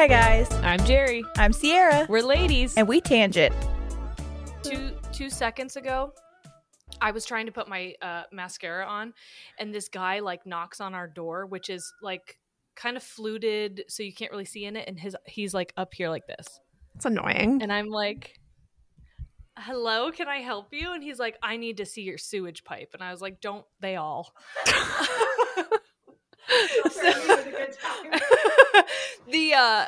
Hey guys, I'm Jerry. I'm Sierra, We're ladies. and we tangent. two two seconds ago i was trying to put my uh, mascara on and this guy like knocks on our door which is like kind of fluted so you can't really see in it and his he's like up here like this It's annoying. and i'm like hello can i help you and he's like i need to see your sewage pipe and i was like don't they all the uh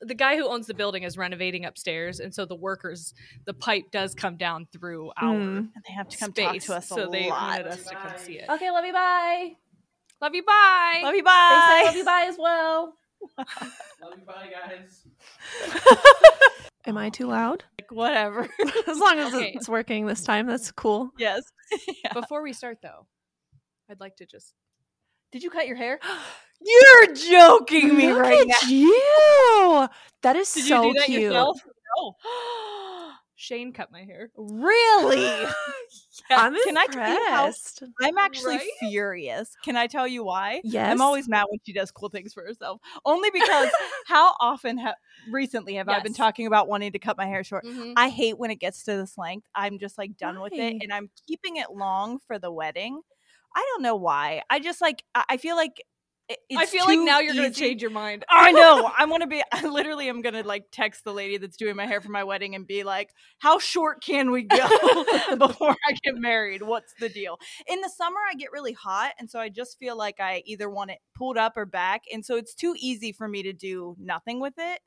the guy who owns the building is renovating upstairs and so the workers the pipe does come down through our Mm. And they have to come space talk to us so a they lot. wanted us to come see it Okay, love you. Bye. love you bye Love you, bye. They said bye. love you. Bye as well. Love you, bye, guys. Am I too loud? Like, whatever. as long as Okay. it's working this time, that's cool. yes. Yeah. before we start though i'd like to just Did you cut your hair? You're joking me Look right at now. you. That is Did so you do that cute. yourself? No. Shane cut my hair. Really? I'm Can I tell you how. I'm actually Right? furious. Can I tell you why? Yes. I'm always mad when she does cool things for herself. Only because how often ha- recently have I been talking about wanting to cut my hair short? Mm-hmm. I hate when it gets to this length. I'm just like done with it and I'm keeping it long for the wedding. I don't know why. I just like I feel like I feel like now you're gonna change your mind. I know. I'm gonna be. I literally am gonna like text the lady that's doing my hair for my wedding and be like, "How short can we go before I get married? What's the deal?" In the summer, I get really hot, and so I just feel like I either want it pulled up or back, and so it's too easy for me to do nothing with it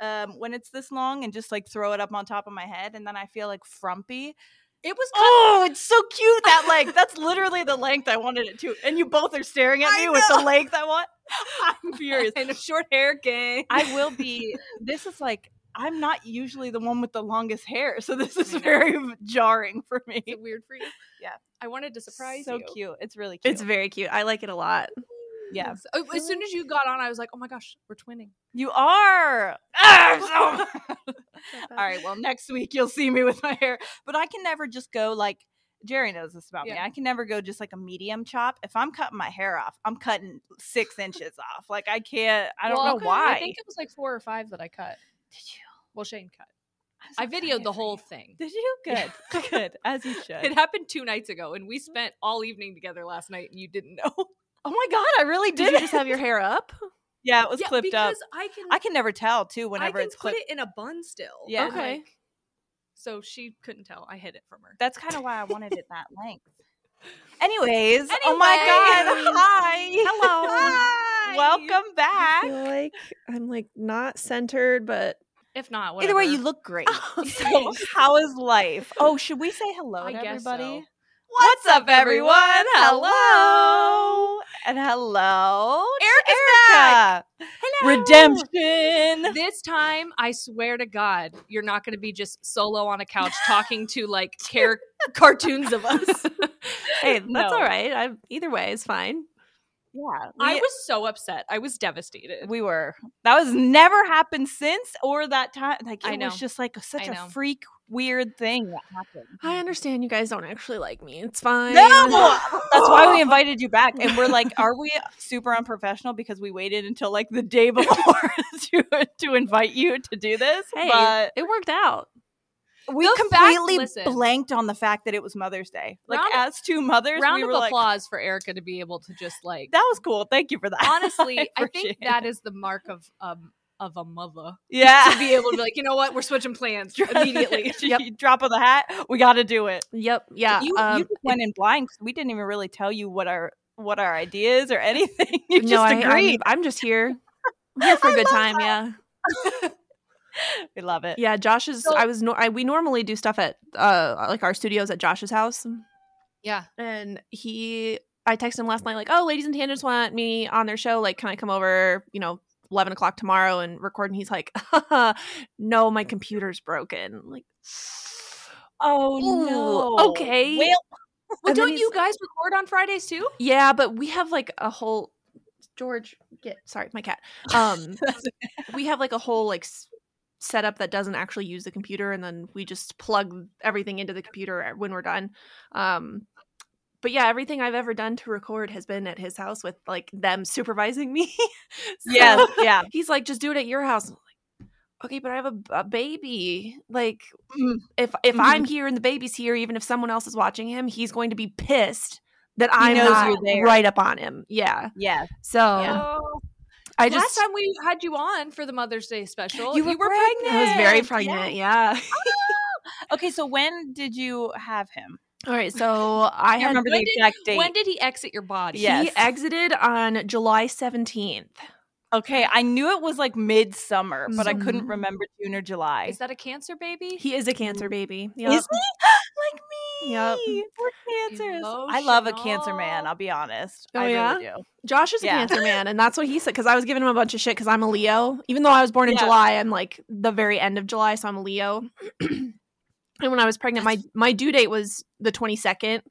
um, when it's this long and just like throw it up on top of my head, and then I feel like frumpy. It was Oh, it's so cute that length. That's literally the length I wanted it to, and you both are staring at me with the length I want. I'm furious. and of short hair gang. I will be. This is like I'm not usually the one with the longest hair, so this is very jarring for me. Is it weird for you? Yeah. I wanted to surprise so you. So cute. It's really cute. It's very cute. I like it a lot. Yeah. So- oh, as soon as you got on, I was like, "Oh my gosh, we're twinning." You are. Ah, so- All right. Well, next week you'll see me with my hair, but I can never just go like. Jerry knows this about me. I can never go just like a medium chop. If I'm cutting my hair off, I'm cutting six inches off. Like I can't. I don't Well, know why. I think it was like four or five that I cut. Did you? Well, Shane cut. I'm I videoed the whole thing. Did you? Good. Yeah. Good. As you should. It happened two nights ago, and we spent all evening together last night, and you didn't know. Oh my god, I really Did did. you just have your hair up? Yeah, it was yeah, clipped up. because I can. I can never tell too whenever I can it's put clipped. it in a bun still. Yeah. Okay. like- so she couldn't tell. I hid it from her. That's kind of why I wanted it that length. Anyways, oh my god, hi, Hello. Hi. welcome back. I feel like I'm like not centered, but If not, Either way, you look great. Oh, so, how is life? Oh, should we say hello I to guess everybody? so. What's up, everyone? Hello. And hello, Erika's Erika. Hello. Redemption. this time, I swear to God, you're not going to be just solo on a couch talking to like care cartoons of us. hey, that's No. all right. I, either way is fine. Yeah, I was so upset. I was devastated. we were. That was never happened since or that time. Like it I know. was just like such a freak, weird thing that happened. I understand you guys don't actually like me. It's fine. No, that's why we invited you back, and we're like, are we super unprofessional because we waited until like the day before to to invite you to do this? Hey, but it worked out. we The completely listen. blanked on the fact that it was Mother's Day. Like Round- as two mothers, Round we of were like, applause for Erika to be able to just like. that was cool. Thank you for that. honestly, I, think appreciate that it. is the mark of um of a mother yeah. to be able to be like, you know what, we're switching plans immediately. Yep. Drop of the hat. We got to do it. Yep. Yeah. you, um, you just went in blind 'cause we didn't even really tell you what our what our ideas or anything. You no, just I, agreed. I'm, I'm just here. I'm here for a good time. Yeah. we love it. Yeah. Josh's. So- I was. No, I, we normally do stuff at uh like our studios at Josh's house, yeah. and he. I texted him last night like, "Oh, ladies and tangents want me on their show. Like, can I come over? You know, eleven o'clock tomorrow and record?" And he's like, "No, my computer's broken." I'm like, Oh Ooh, no. okay. Well, Well, don't you guys record on Fridays too? yeah, but we have like a whole. George, get sorry, my cat. Um, we have like a whole like setup that doesn't actually use the computer and then we just plug everything into the computer when we're done um but yeah everything i've ever done to record has been at his house with like them supervising me So yes, yeah. he's like just do it at your house I'm like, okay but i have a, a baby like Mm. if if Mhm. i'm here and the baby's here even if someone else is watching him he's going to be pissed that i'm knows not you're there. right up on him yeah yeah. so Yeah. I last just time we had you on for the Mother's Day special, You were pregnant. i was very Yeah. pregnant yeah. Okay, so when did you have him? All right, so I I had remember when the did- exact date. When did he exit your body? Yes. he exited on July 17th. okay, I knew it was like midsummer, but I couldn't remember June or July. Is that a cancer baby? He is a cancer mm. baby. Yep. Is he? like me. Yep. We're cancers. I love a cancer man, I'll be honest. Oh, I yeah? really do. Josh is a cancer man, and that's what he said because I was giving him a bunch of shit because I'm a Leo. Even though I was born in Yeah. July, I'm like the very end of July, so I'm a Leo. and when I was pregnant, my my due date was the 22nd,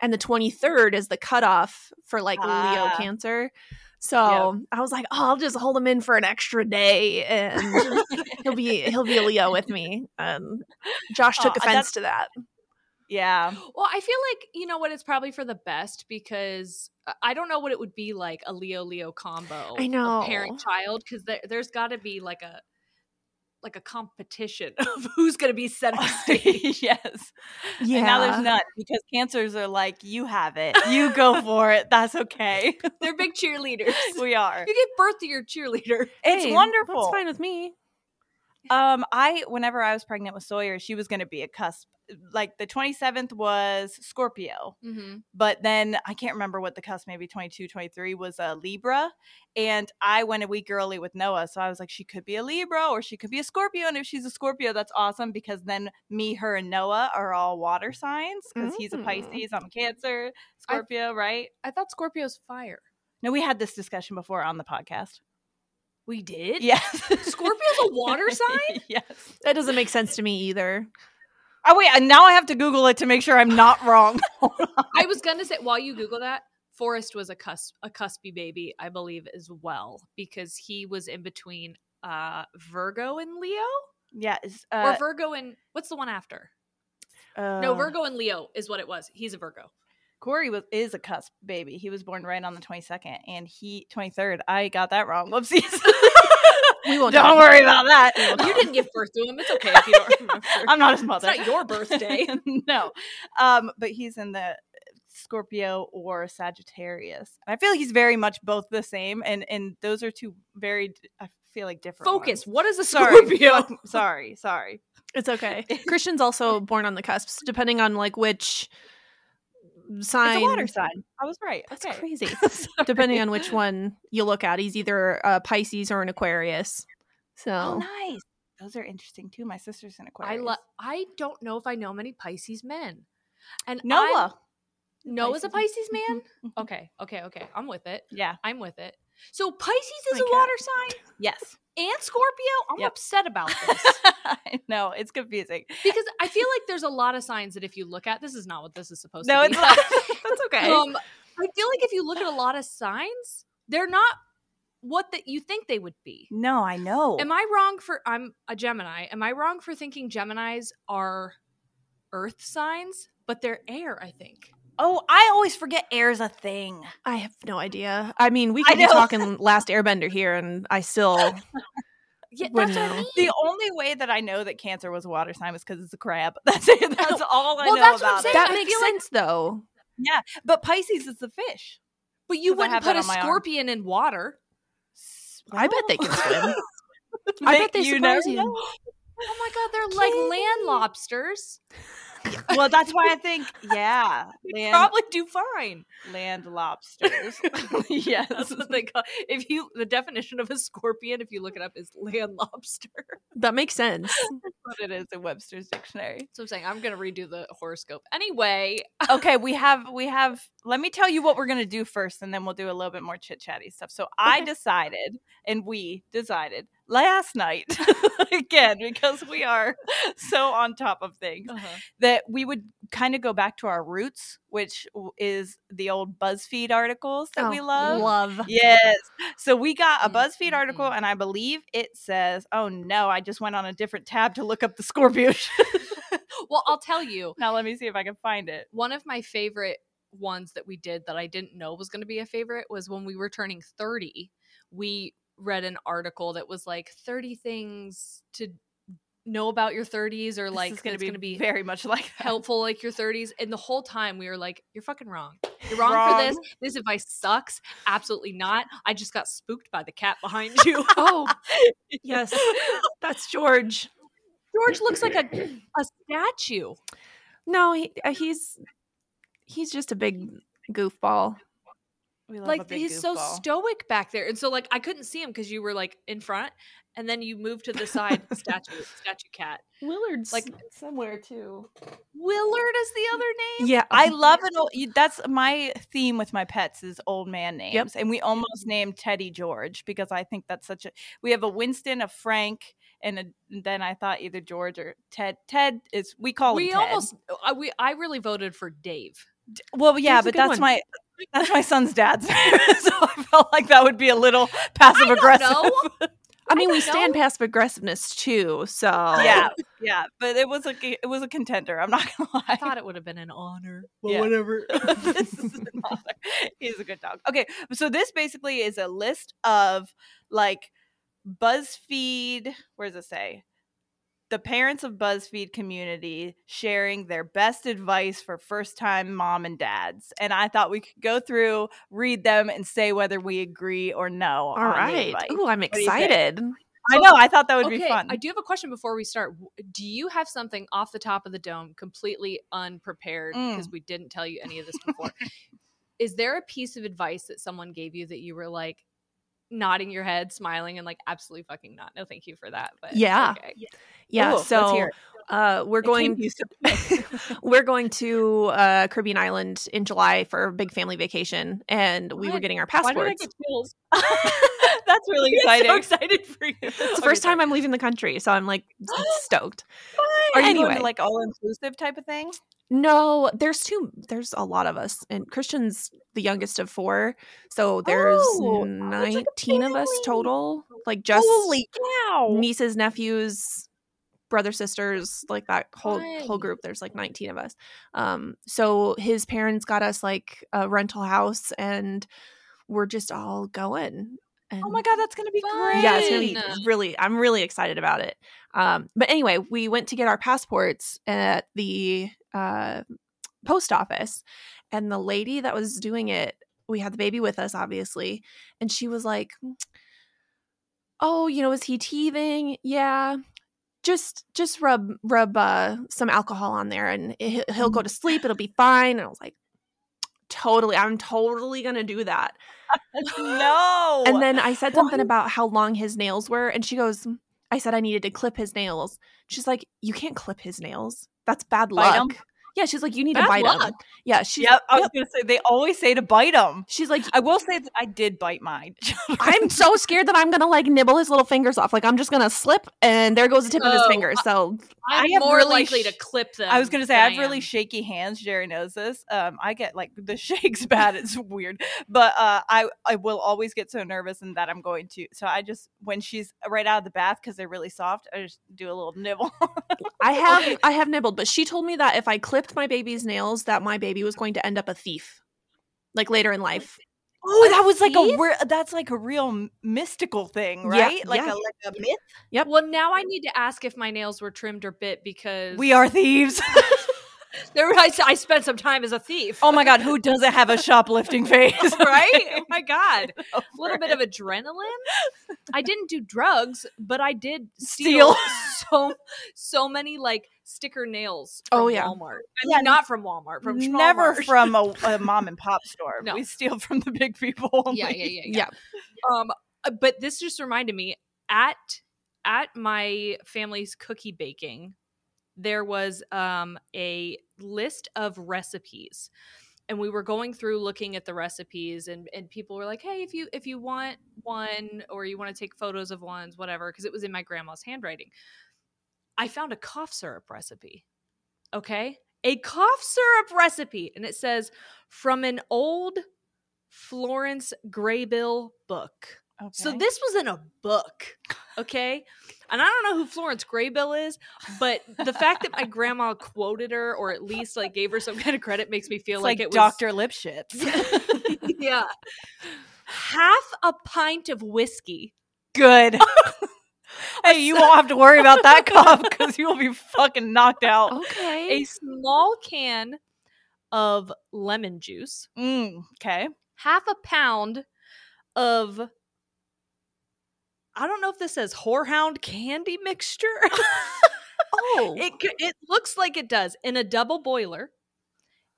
and the 23rd is the cutoff for like Leo Ah. cancer. So I was like, oh, I'll just hold him in for an extra day, and he'll be he'll be a Leo with me. And Josh took Aw, offense to that. Yeah. Well, I feel like you know what? It's probably for the best because uh, I don't know what it would be like a Leo Leo combo. I know. parent child because there, there's got to be like a like a competition of who's going to be center stage. yes. Yeah. And now there's none because cancers are like, you have it. You go for it. That's okay. They're big cheerleaders. we are. You give birth to your cheerleader. It's Hey, wonderful. It's fine with me. Um, I whenever I was pregnant with Sawyer, she was going to be a cusp. Like the 27th was Scorpio, Mm-hmm. but then I can't remember what the cusp, maybe 22, 23 was a Libra. And I went a week early with Noah, so I was like, she could be a Libra or she could be a Scorpio. And if she's a Scorpio, that's awesome because then me, her, and Noah are all water signs because he's a Mm. Pisces, I'm a Cancer, Scorpio, right? I thought Scorpio's fire. No, we had this discussion before on the podcast. We did. Yes, Scorpio's a water sign. yes. That doesn't make sense to me either. Oh wait, and now I have to Google it to make sure I'm not wrong. I was gonna say while you Google that, Forrest was a cusp a cuspy baby, I believe, as well, because he was in between uh Virgo and Leo, Yes. it's, or uh, Virgo and what's the one after? uh, no, Virgo and Leo is what it was. He's a Virgo. Corey was is a cusp baby. He was born right on the 22nd, and he 23rd. I got that wrong. Whoopsies. We won't Don't worry about that. You didn't give birth to him. It's okay if you don't remember. I'm not his mother. It's not your birthday. no, um, but he's in the Scorpio or Sagittarius. And I feel like he's very much both the same, and and those are two very I feel like different. Focus. ones. What is a Sorry, Scorpio? fuck- sorry, sorry. It's okay. Christian's also born on the cusps, depending on like which sign. It's a water sign. I was right. That's okay. crazy. Depending on which one you look at, he's either a Pisces or an Aquarius. So Oh, nice. Those are interesting too. My sister's an Aquarius. I Aquarius. lo- I don't know if I know many Pisces men. And I- Noah. Noah's a Pisces. Pisces man? Mhm. Okay, okay, okay. I'm with it. Yeah. I'm with it. So Pisces is My a water sign Yes. and Scorpio? I'm Yep. upset about this. I know it's confusing. because I feel like there's a lot of signs that if you look at this is not what this is supposed No, to be. No, it's not. that's okay. Um, I feel like if you look at a lot of signs, they're not what that you think they would be. No, I know. Am I wrong for I'm a Gemini? Am I wrong for thinking Geminis are earth signs, but they're air, I think. Oh, I always forget air's a thing. I have no idea. I mean, we I could be talking Last Airbender here, and I still Yeah, that's what I mean. The only way that I know that Cancer was a water sign was because it's a crab. That's it. That's oh, all I Well, know that's what I'm saying. it. that I makes feel like- sense though. Yeah. But Pisces is the fish. But you wouldn't put a on my arm. scorpion in water. I bet they can swim. I bet they you surprise never you. know. Oh my god, they're like land lobsters. Well, that's why I think, yeah, land, Probably do fine. land lobsters. yes. That's what they call. If you the definition of a scorpion, if you look it up, is land lobster. That makes sense. That's what it is in Webster's dictionary. So I'm saying I'm gonna redo the horoscope anyway. Okay, we have we have let me tell you what we're gonna do first and then we'll do a little bit more chit chatty stuff. So I decided and we decided last night again because we are so on top of things that we would kind of go back to our roots, which is the old BuzzFeed articles that we Oh, love. Love. Yes. So we got a Mm, BuzzFeed article, mm. and I believe it says, "Oh no, I just went on a different tab to look up the Scorpio." Well, I'll tell you, now let me see if I can find it. one of my favorite ones that we did that I didn't know was going to be a favorite was when we were turning 30. We read an article that was like 30 things to know about your 30s or like it's going to be very much like that. helpful like your 30s and the whole time we were like you're fucking wrong you're wrong, for this this advice sucks absolutely not i just got spooked by the cat behind you Oh, yes. That's George. george looks like a, a statue No, he, uh, he's he's just a big goofball. We love a like big he's so stoic back there and so like i couldn't see him because you were like in front and then you moved to the side statue statue cat Willard's Like- like somewhere too. willard is the other name Yeah, I love an old. That's my theme with my pets is old man names, and we almost named Teddy George because I think that's such a. We have a Winston, a Frank, and, a, and then I thought either George or Ted. Ted is we call we him Ted. almost I, we i really voted for dave Well, yeah, Dave's but that's one. my that's my son's dad's name, so I felt like that would be a little passive aggressive. know. I mean, we don't stand passive aggressiveness too. So yeah, yeah, but it was a it was a contender. I'm not gonna lie. i thought it would have been an honor Yeah. whatever this is an honor. He's a good dog. Okay, so this basically is a list of like BuzzFeed. Where does it say? The parents of BuzzFeed community sharing their best advice for first time mom and dads. And I thought we could go through, read them, and say whether we agree or no. all on right. advice. Ooh, I'm do you think? excited. I know. I thought that would okay, be fun. I do have a question before we start. Do you have something off the top of the dome, completely unprepared, Mm. because we didn't tell you any of this before? Is there a piece of advice that someone gave you that you were like nodding your head, smiling, and like absolutely fucking not? No, thank you for that. But Yeah. okay. Yeah. Ooh, so uh, we're going. to we're going to uh, Caribbean island in July for a big family vacation, and we were getting our Why did I passports. get chills? That's really exciting. so excited for you. It's the first time I'm leaving the country, so I'm like stoked. Are you Anyway. going to like all inclusive type of thing? No, there's two. There's a lot of us, and Christian's the youngest of four, so there's Oh, it's like nineteen of us total. Like just Holy cow! nieces, nephews, brother, sisters, like that whole whole group. There's like 19 of us. Um, so his parents got us like a rental house, and we're just all going. And Oh my god, that's gonna be Fun. great! yeah, it's gonna be really. I'm really excited about it. Um, but anyway, we went to get our passports at the uh, post office, and the lady that was doing it, we had the baby with us, obviously, and she was like, "Oh, you know, is he teething? Yeah." Just, just rub, rub uh, some alcohol on there, and he- he'll go to sleep. It'll be fine. And I was like, totally, I'm totally gonna do that. no. And then I said something Why? about how long his nails were, and she goes, I said I needed to clip his nails. She's like, You can't clip his nails. That's bad luck. Yeah, she's like, You need Bad to bite him. luck? Yeah, she's Yep, I was yep. gonna say they always say to bite them. she's like, I will say that I did bite mine. I'm so scared that I'm gonna like nibble his little fingers off. Like I'm just gonna slip, and there goes the tip of his Oh, finger. So I'm I have more really likely sh- to clip them. I was gonna say I have really shaky hands. Jerry knows this. Um, I get like the shakes bad. It's weird, but uh, I I will always get so nervous and that I'm going to. So I just when she's right out of the bath because they're really soft, I just do a little nibble. I have I have nibbled, but she told me that if I clipped my baby's nails, that my baby was going to end up a thief, like later in life. oh, that was like a thief? weird. That's like a real mystical thing, Yeah, right? like yeah. a like a myth. Well, now I need to ask if my nails were trimmed or bit because We are thieves. There, I, I spent some time as a thief. oh my god, who doesn't have a shoplifting face? right? Oh my god, oh a little bit of adrenaline. I didn't do drugs, but I did steal, Steal. So so many like sticker nails. From Oh, yeah. Walmart. I Yeah, mean, not from Walmart. From Never Schmalmart. from a, a mom and pop store. No. We steal from the big people. yeah, yeah, yeah, Yeah. yeah. Um, uh, but this just reminded me at at my family's cookie baking, there was um a list of recipes. And we were going through looking at the recipes and, and people were like, Hey, if you if you want one or you want to take photos of ones, whatever, because it was in my grandma's handwriting. I found a cough syrup recipe. Okay? A cough syrup recipe. And it says from an old Florence Graybill book. So this was in a book, okay? And I don't know who Florence Graybill is, but the fact that my grandma quoted her or at least like gave her some kind of credit makes me feel like, like, it was Dr. Lipships. yeah. Half a pint of whiskey. Good. hey, you won't have to worry about that cough because you will be fucking knocked out. Okay. A small can of lemon juice. Mm, okay. half a pound of I don't know if this says whorehound candy mixture. oh. it it looks like it does in a double boiler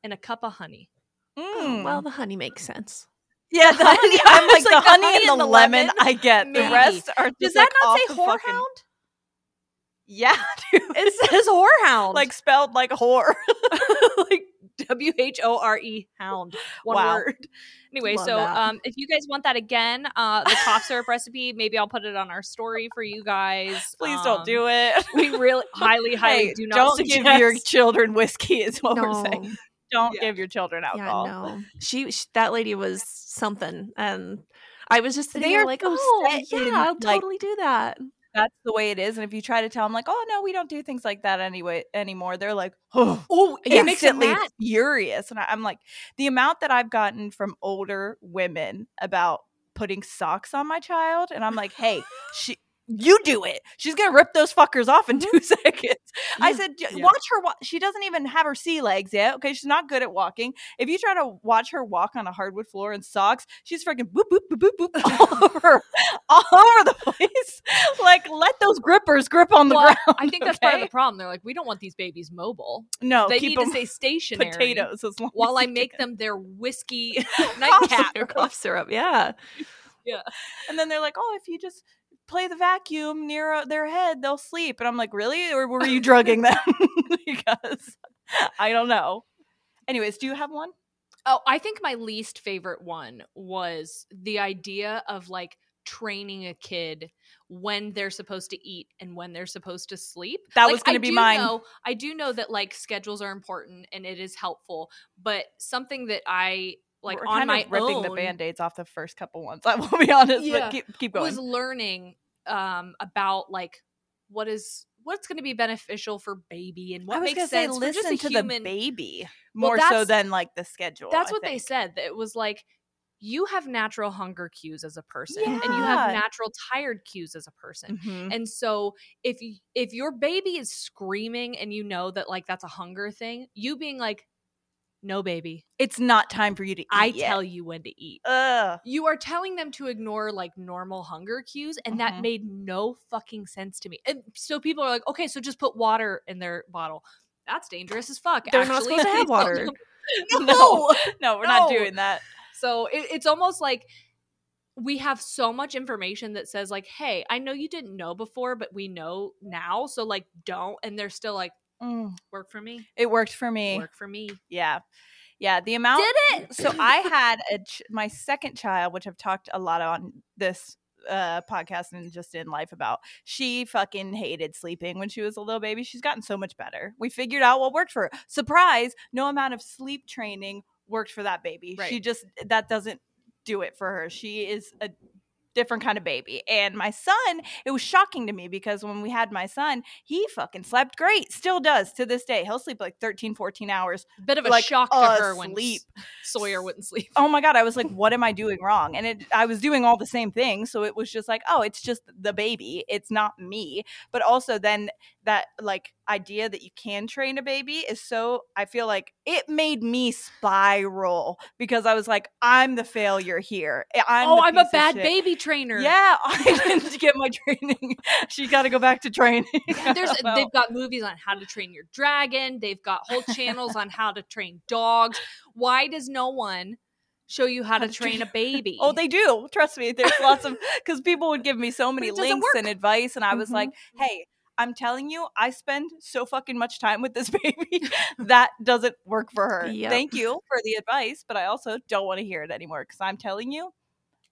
and a cup of honey. Oh, well, Mm. the honey makes sense. Yeah, the honey. I'm like, like, the honey and and the lemon. lemon, I get the rest are. Does that like, not say the fucking- whorehound? Yeah, dude. It says whorehound. like spelled like whore. like W H O R E hound. One Wow. word. Anyway, Love so um if you guys want that again, uh the cough syrup recipe, maybe I'll put it on our story for you guys. Please don't Um, do it. We really highly, highly Hey, do not don't suggest. give your children whiskey. Is what no. we're saying. Don't Yeah. give your children Yeah, alcohol. no. She, she that lady was something, and I was just sitting They there like, oh yeah, I'll like- totally do that. That's the way it is. And if you try to tell them like, oh no, we don't do things like that anyway anymore, they're like, oh, Oh, it makes mad. furious. And I, I'm like, the amount that I've gotten from older women about putting socks on my child, and I'm like, hey, she. You do it. She's gonna rip those fuckers off in mm-hmm. two seconds. I said, "J- Yeah. watch her. Wa- she doesn't even have her sea legs yet. Okay, she's not good at walking. If you try to watch her walk on a hardwood floor in socks, she's freaking boop boop boop boop boop all over, all over the place. Like let those grippers grip on the Well, ground. I think that's part of okay? the problem. They're like, we don't want these babies mobile. No, they need to stay stationary. potatoes as long while as I make can. them their whiskey nightcap. Cough syrup, Yeah yeah. And then they're like, "Oh, if you just play the vacuum near uh, their head, they'll sleep." And I'm like, "Really? Or were you drugging them?" because I don't know. Anyways, do you have one? Oh, I think my least favorite one was the idea of like training a kid when they're supposed to eat and when they're supposed to sleep. That Like, was gonna be do mine. Know, I do know that like schedules are important and it is helpful, but something that I like We're on my ripping own the band-aids off the first couple ones. I will be honest, Yeah. but keep keep going. was learning um about like what is what's going to be beneficial for baby and what makes say sense for listen to human the baby Well, more so than like the schedule. That's I what they said. It was like you have natural hunger cues as a person, and you have natural tired cues as a person. Mhm. And so if you, if your baby is screaming and you know that like that's a hunger thing, you being like, "No, baby, It's not time for you to eat. I yet. tell you when to eat." Ugh. You are telling them to ignore like normal hunger cues, and that Mhm. made no fucking sense to me. And so people are like, "Okay, so just put water in their bottle." That's dangerous as fuck. They're not supposed to have water. do- No. no, we're not doing that. So it, it's almost like we have so much information that says like, "Hey, I know you didn't know before, but we know now." So like, don't. And they're still like, Mm, "Work for me. it worked for me. Work for me." Yeah. Yeah, the amount Did it? so I had a ch- my second child, which I've talked a lot on this uh podcast and just in life about. She fucking hated sleeping when she was a little baby. She's gotten so much better. We figured out what worked for her. Surprise, no amount of sleep training worked for that baby. She just that doesn't do it for her. She is a different kind of baby. And my son, it was shocking to me because when we had my son, he fucking slept great. Still does to this day. He'll sleep like 13, 14 hours Bit of a Like, shock to her when asleep. S- Sawyer wouldn't sleep. oh my god i was like what am i doing wrong and it i was doing all the same things so it was just like oh it's just the baby it's not me but also then that like idea that you can train a baby is so i feel like it made me spiral because i was like i'm the failure here I'm oh, I'm a bad baby trainer. yeah i didn't get my training she got to go back to training There's they've got movies on how to train your dragon. They've got whole channels on how to train dogs. Why does no one show you how, to, to train train- a baby? Oh, they do. Trust me. There's lots of because people would give me so many links and advice, and I was Mhm. like, "Hey, I'm telling you, I spend so fucking much time with this baby that doesn't work for her. Yep. Thank you for the advice, but I also don't want to hear it anymore because I'm telling you,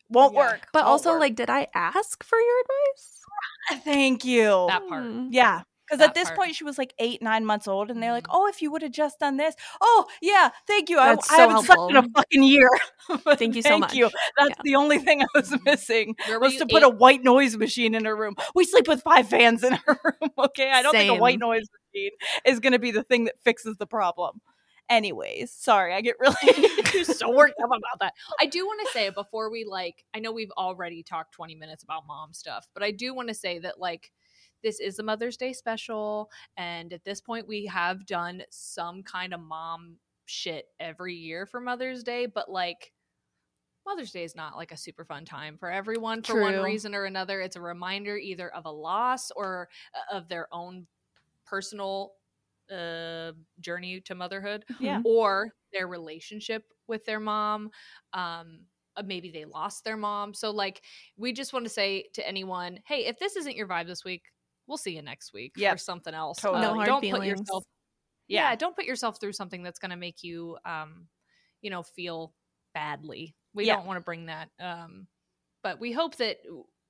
won't Yeah. work. But Won't also, work. like, did I ask for your advice? thank you. that part. Hmm. yeah. Because at this part. point she was like eight, nine months old, and they're like, Mhm. "Oh, if you would have just done this, oh yeah, thank you. I, That's I so haven't slept in a fucking year. Thank you so thank much. You. That's Yeah. the only thing I was missing Where was to put a white noise machine in her room. We sleep with five fans in her room. Okay, I don't think a white noise machine is going to be the thing that fixes the problem. Anyways, sorry, I get really so worked up about that. I do want to say before we like, I know we've already talked 20 minutes about mom stuff, but I do want to say that like this is a Mother's Day special, and at this point we have done some kind of mom shit every year for Mother's Day, but like Mother's Day is not like a super fun time for everyone for one reason or another. It's a reminder either of a loss or uh, of their own personal uh journey to motherhood Yeah. or their relationship with their mom um uh, maybe they lost their mom so like we just want to say to anyone hey if this isn't your vibe this week we'll see you next week Yep. for something else Totally. Uh, No hard don't put feelings. yourself yeah. don't put yourself through something that's going to make you um you know feel badly we Yeah. don't want to bring that um but we hope that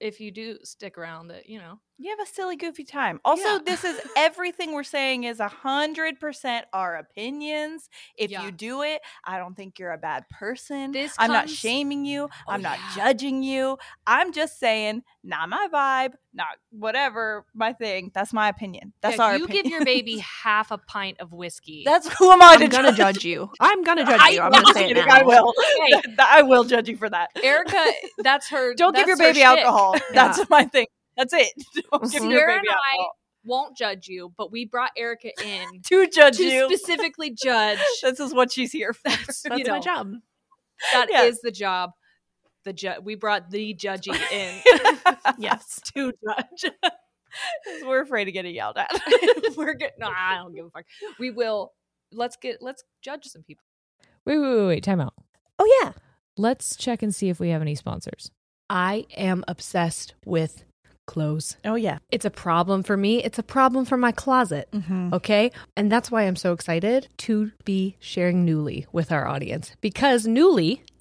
if you do stick around that you know You have a silly, goofy time. Also, Yeah. this is everything we're saying is a hundred percent our opinions. If Yeah. you do it, I don't think you're a bad person. This I'm not shaming you. Oh, I'm not yeah. judging you. I'm just saying, not my vibe, not whatever my thing. That's my opinion. That's Yeah, our you opinion. give your baby half a pint of whiskey That's who am I to I'm gonna judge you. I'm gonna judge I, you. I'm gonna say it now. I will. Hey. I will judge you for that. erika that's her Don't give your baby alcohol. That's my thing. That's it. Don't give your Sarah baby and I won't judge you but we brought erika in To judge to you. specifically judge this is what she's here for. That's, That's you my job. That is Yeah. the job the ju- we brought the judgy in Yes. to judge. We're afraid of getting yelled at. we're good no i don't give a fuck we will let's get let's judge some people Wait, wait, wait, wait. Time out. Oh yeah. Let's check and see if we have any sponsors. I am obsessed with clothes. Oh yeah. It's a problem for me. It's a problem for my closet. Mm-hmm. Okay. And that's why I'm so excited to be sharing Nuuly with our audience because Nuuly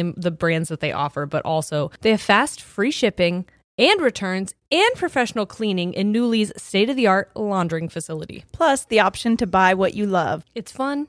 in the brands that they offer, but also they have fast, free shipping and returns and professional cleaning in Nuuly's state of the art laundering facility. Plus, the option to buy what you love. It's fun,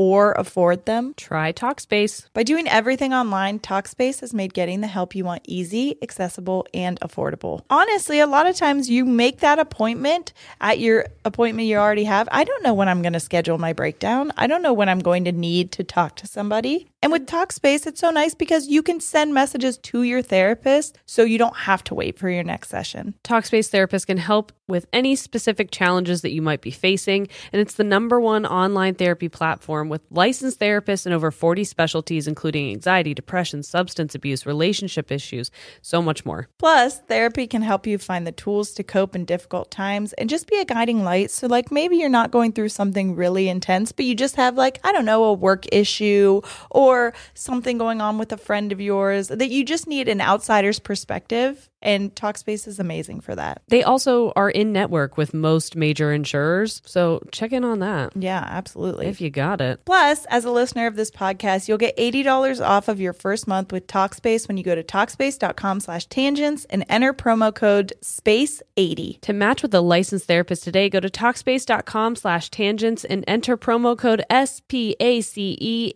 or afford them? Try Talkspace. By doing everything online, Talkspace has made getting the help you want easy, accessible, and affordable. Honestly, a lot of times you make that appointment at your appointment you already have. I don't know when I'm going to schedule my breakdown. I don't know when I'm going to need to talk to somebody. And with Talkspace, it's so nice because you can send messages to your therapist so you don't have to wait for your next session. Talkspace Therapist can help with any specific challenges that you might be facing, and it's the number one online therapy platform with licensed therapists in over 40 specialties, including anxiety, depression, substance abuse, relationship issues, so much more. Plus, therapy can help you find the tools to cope in difficult times and just be a guiding light. So, like, maybe you're not going through something really intense, but you just have, like, I don't know, a work issue or something going on with a friend of yours that you just need an outsider's perspective. And Talkspace is amazing for that. They also are in network with most major insurers, so check in on that Yeah, absolutely. if you got it. Plus, as a listener of this podcast, you'll get $80 off of your first month with Talkspace when you go to Talkspace.com slash tangents and enter promo code SPACE80. To match with a licensed therapist today, go to Talkspace.com slash tangents and enter promo code SPACE80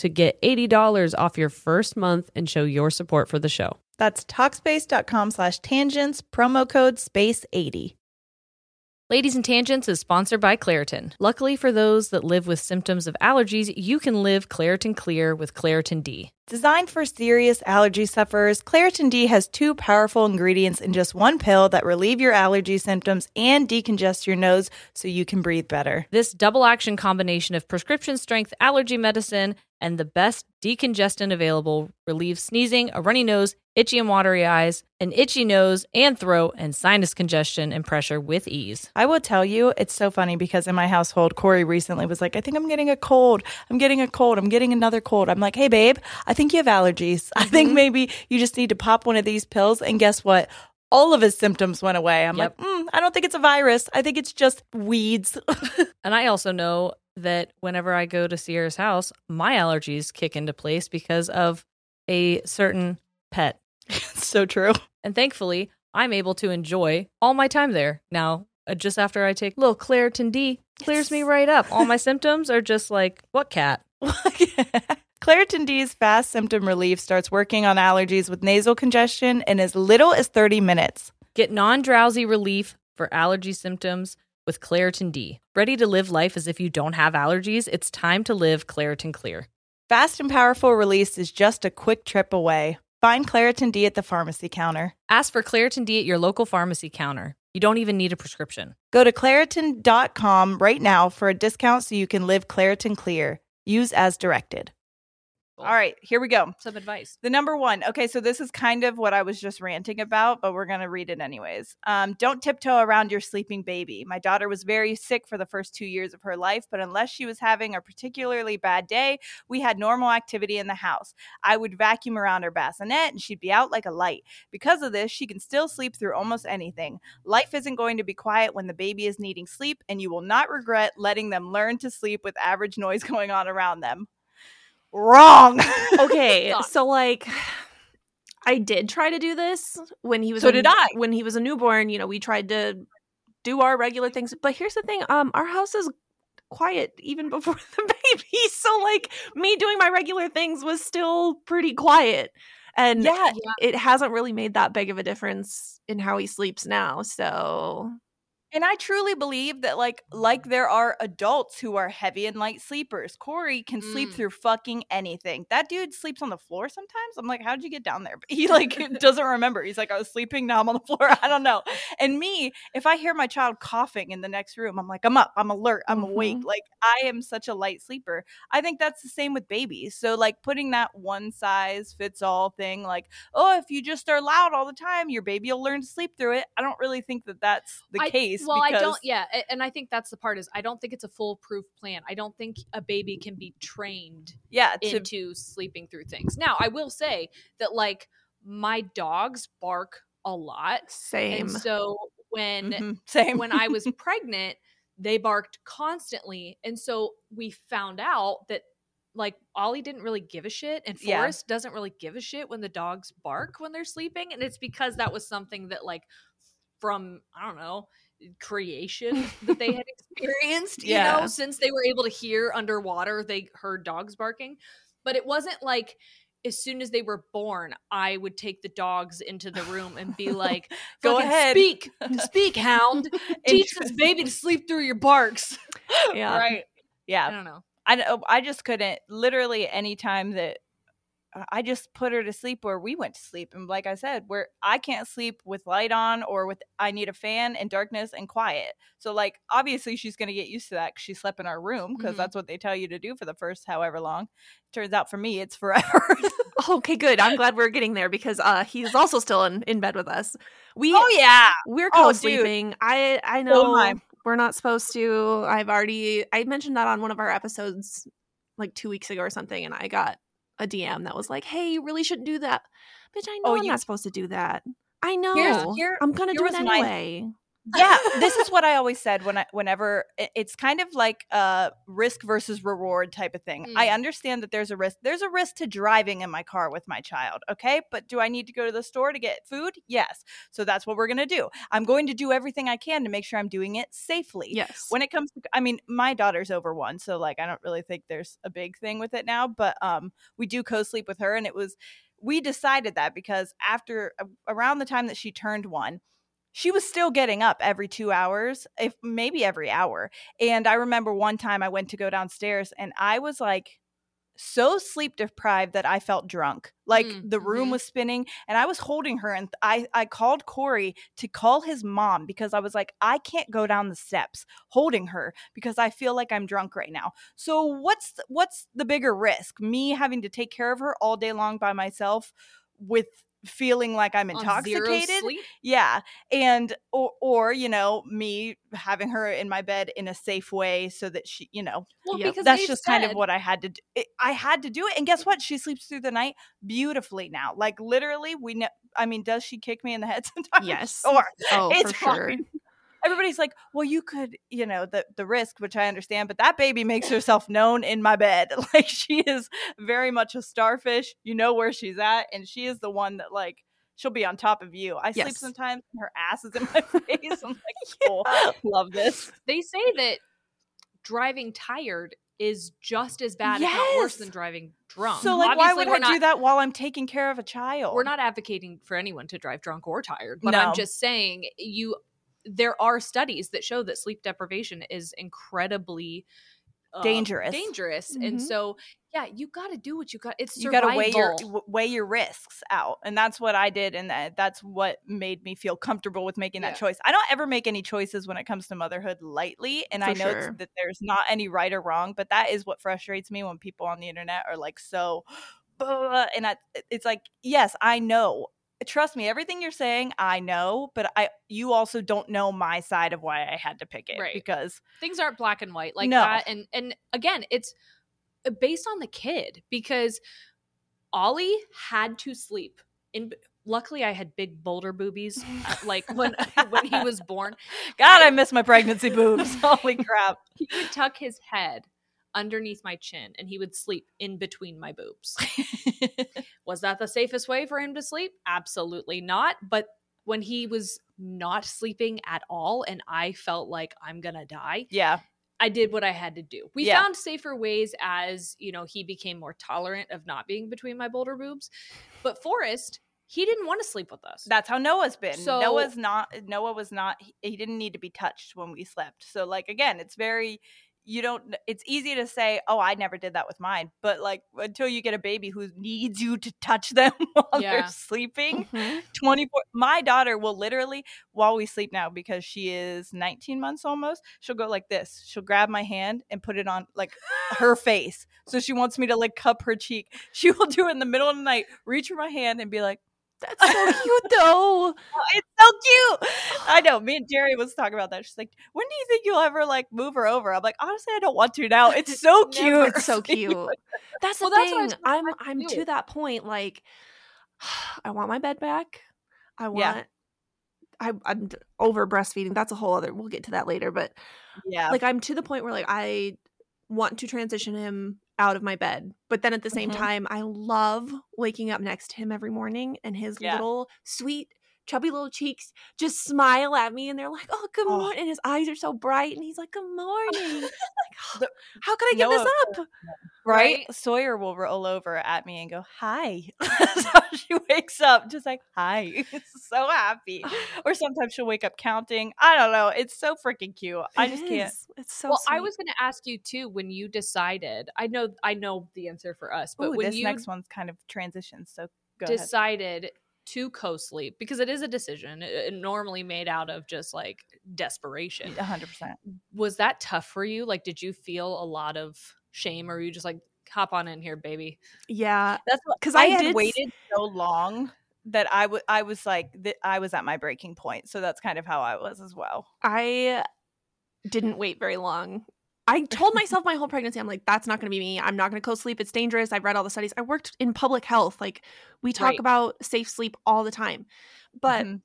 to get $80 off your first month and show your support for the show. That's Talkspace.com slash tangents, promo code SPACE80. Ladies and Tangents is sponsored by Claritin. Luckily for those that live with symptoms of allergies, you can live Claritin Clear with Claritin D. Designed for serious allergy sufferers, Claritin D has two powerful ingredients in just one pill that relieve your allergy symptoms and decongest your nose so you can breathe better. This double action combination of prescription strength allergy medicine and the best decongestant available relieves sneezing, a runny nose, itchy and watery eyes, an itchy nose and throat, and sinus congestion and pressure with ease. I will tell you, it's so funny because in my household, Corey recently was like, I think I'm getting a cold. I'm getting a cold. I'm getting another cold. I'm like, hey, babe, I think you have allergies. I think maybe you just need to pop one of these pills. And guess what? All of his symptoms went away. I'm Yep. like, mm, I don't think it's a virus. I think it's just weeds. And I also know that whenever I go to Sierra's house, my allergies kick into place because of a certain pet. so true. And thankfully, I'm able to enjoy all my time there. Now, uh, just after I take little Claritin D, clears me right up. All my symptoms are just like, what cat? Claritin D's fast symptom relief starts working on allergies with nasal congestion in as little as 30 minutes. Get non drowsy relief for allergy symptoms with Claritin D. Ready to live life as if you don't have allergies? It's time to live Claritin Clear. Fast and powerful release is just a quick trip away. Find Claritin D at the pharmacy counter. Ask for Claritin D at your local pharmacy counter. You don't even need a prescription. Go to Claritin.com right now for a discount so you can live Claritin Clear. Use as directed. All right, here we go. Some advice. The number one. Okay, so this is kind of what I was just ranting about, but we're going to read it anyways. Um, don't tiptoe around your sleeping baby. My daughter was very sick for the first two years of her life, but unless she was having a particularly bad day, we had normal activity in the house. I would vacuum around her bassinet and she'd be out like a light. Because of this, she can still sleep through almost anything. Life isn't going to be quiet when the baby is needing sleep, and you will not regret letting them learn to sleep with average noise going on around them. Wrong. okay, so like I did try to do this when he was So a, did I. when he was a newborn, you know, we tried to do our regular things. But here's the thing, um our house is quiet even before the baby. So like me doing my regular things was still pretty quiet. And Yeah. it hasn't really made that big of a difference in how he sleeps now. So And I truly believe that, like, like there are adults who are heavy and light sleepers. Corey can sleep Mm. through fucking anything. That dude sleeps on the floor sometimes. I'm like, how'd you get down there? But he like doesn't remember. He's like, I was sleeping, now I'm on the floor. I don't know. And me, if I hear my child coughing in the next room, I'm like, I'm up, I'm alert, I'm awake. Mhm. Like I am such a light sleeper. I think that's the same with babies. So like putting that one size fits all thing, like, oh, if you just are loud all the time, your baby will learn to sleep through it. I don't really think that that's the I- case. Well, I don't. Yeah, and I think that's the part is I don't think it's a foolproof plan. I don't think a baby can be trained Yeah, to into sleeping through things. Now, I will say that like my dogs bark a lot, Same. and so when Mhm, same. when I was pregnant, they barked constantly. And so we found out that like Ollie didn't really give a shit and Yeah. Forrest doesn't really give a shit when the dogs bark when they're sleeping. And it's because that was something that like from, I don't know, creation that they had experienced, you Yeah. know, since they were able to hear underwater, they heard dogs barking. But it wasn't like as soon as they were born, I would take the dogs into the room and be like, Go ahead." speak, speak, hound. Teach this baby to sleep through your barks. yeah. right. Yeah, I don't know. I know oh, I just couldn't literally any time that I just put her to sleep where we went to sleep. And like I said, where I can't sleep with light on or with I need a fan and darkness and quiet. So like obviously she's going to get used to that she slept in our room because Mhm. that's what they tell you to do for the first however long. Turns out for me it's forever. Okay, good. I'm glad we're getting there because uh he's also still in, in bed with us. We oh yeah. we're Oh, co-sleeping. I I know am I. we're not supposed to. I've already I mentioned that on one of our episodes like 2 weeks ago or something and I got a DM that was like, "Hey, you really shouldn't do that." Bitch, I oh, know Oh, I'm you- not supposed to do that. I know. Here- I'm here do it was my- anyway. Yeah this is what i always said when i whenever it's kind of like a risk versus reward type of thing. I Mm. understand that there's a risk there's a risk to driving in my car with my child okay? But do i need to go to the store to get food? Yes. So that's what we're going to do. I'm going to do everything i can to make sure i'm doing it safely. Yes. when it comes to i mean my daughter's over one so like i don't really think there's a big thing with it now but um we do co-sleep with her and it was we decided that because after around the time that she turned one she was still getting up every two hours if maybe every hour and i remember one time i went to go downstairs and i was like so sleep deprived that I felt drunk. Like Mm, the room mhm. was spinning and I was holding her and I I called Corey to call his mom because I was like I can't go down the steps holding her because I feel like I'm drunk right now. So what's what's the bigger risk? Me having to take care of her all day long by myself with feeling like I'm intoxicated? Yeah. And or or you know, me having her in my bed in a safe way so that she, you know, Well, Yep. because that's just kind of what I had to do. I had to do it. And guess what? She sleeps through the night beautifully now. Like literally, we know. I mean, does she kick me in the head sometimes? Yes. Or oh, it's for sure. Everybody's like, well, you could, you know, the the risk, which I understand, but that baby makes herself known in my bed. Like she is very much a starfish. You know where she's at, and she is the one that like. She'll be on top of you. I sleep sometimes, and her ass is in my face. I'm like, cool, love this. they say that driving tired is just as bad, if not worse, than driving drunk. So, like, why would I not, do that while I'm taking care of a child? We're not advocating for anyone to drive drunk or tired, but No. I'm just saying you. There are studies that show that sleep deprivation is incredibly uh, Dangerous. Dangerous, and Mhm. so yeah, you got to do what you got. It's you got to weigh your w- weigh your risks out, and that's what I did, and that, that's what made me feel comfortable with making that choice. I don't ever make any choices when it comes to motherhood lightly, and I know sure. that there's not any right or wrong, but that is what frustrates me when people on the internet are like so, and I, it's like yes, I know. Trust me, everything you're saying, I know, but I you also don't know my side of why I had to pick it Right. because things aren't black and white like No. that and and again it's uh, based on the kid because ollie had to sleep in luckily i had big boulder boobies uh, like when when he was born God, I miss my pregnancy boobs. Holy crap! he would tuck his head underneath my chin and he would sleep in between my boobs was that the safest way for him to sleep absolutely not but when he was not sleeping at all and i felt like i'm gonna die yeah, I did what I had to do. We Yeah. found safer ways as, you know, he became more tolerant of not being between my boulder boobs. But Forrest, he didn't want to sleep with us. That's how Noah's been. So- Noah's not. Noah was not. He, he didn't need to be touched when we slept. So like again, it's very. You don't. It's easy to say, "Oh, I never did that with mine," but like until you get a baby who needs you to touch them while Yeah. they're sleeping, Mhm. 24 my daughter will literally while we sleep now because she is 19 months almost she'll go like this she'll grab my hand and put it on like her face so she wants me to like cup her cheek she will do it in the middle of the night reach for my hand and be like That's so cute though. oh, it's so cute i know me and jerry was talking about that she's like when do you think you'll ever like move her over i'm like honestly i don't want to now it's so cute It's so cute. That's the Well, that's thing. gonna I'm I'm to that point. Like, I want my bed back. I want. Yeah. I, I'm over breastfeeding. That's a whole other. We'll get to that later. But yeah like, I'm to the point where like I want to transition him out of my bed, but then at the same Mhm. time, I love waking up next to him every morning and his Yeah. little sweet. Chubby little cheeks just smile at me, and they're like, "Oh, good Oh. morning!" And his eyes are so bright, and he's like, "Good morning." like, oh, The- how could I give this up? right? Right? Sawyer will roll over at me and go, "Hi." so she wakes up just like, "Hi," so happy. or sometimes she'll wake up counting. I don't know. It's so freaking cute. I It just can't. It's so. well, I was going to ask you too when you decided. I know, I know the answer for us, but Ooh, when this you next one's kind of transition. So go ahead. To co-sleep because it is a decision, it, normally made out of just like desperation. Hundred percent. Was that tough for you? Like, did you feel a lot of shame, or were you just like, hop on in here, baby? Yeah, That's because I, I had waited so long that I would. I was like, th- I was at my breaking point. So that's kind of how I was as well. I didn't wait very long. I told myself my whole pregnancy, I'm like, that's not going to be me. I'm not going to co-sleep. It's dangerous. I've read all the studies. I worked in public health. Like, we talk Right. about safe sleep all the time. But Mhm.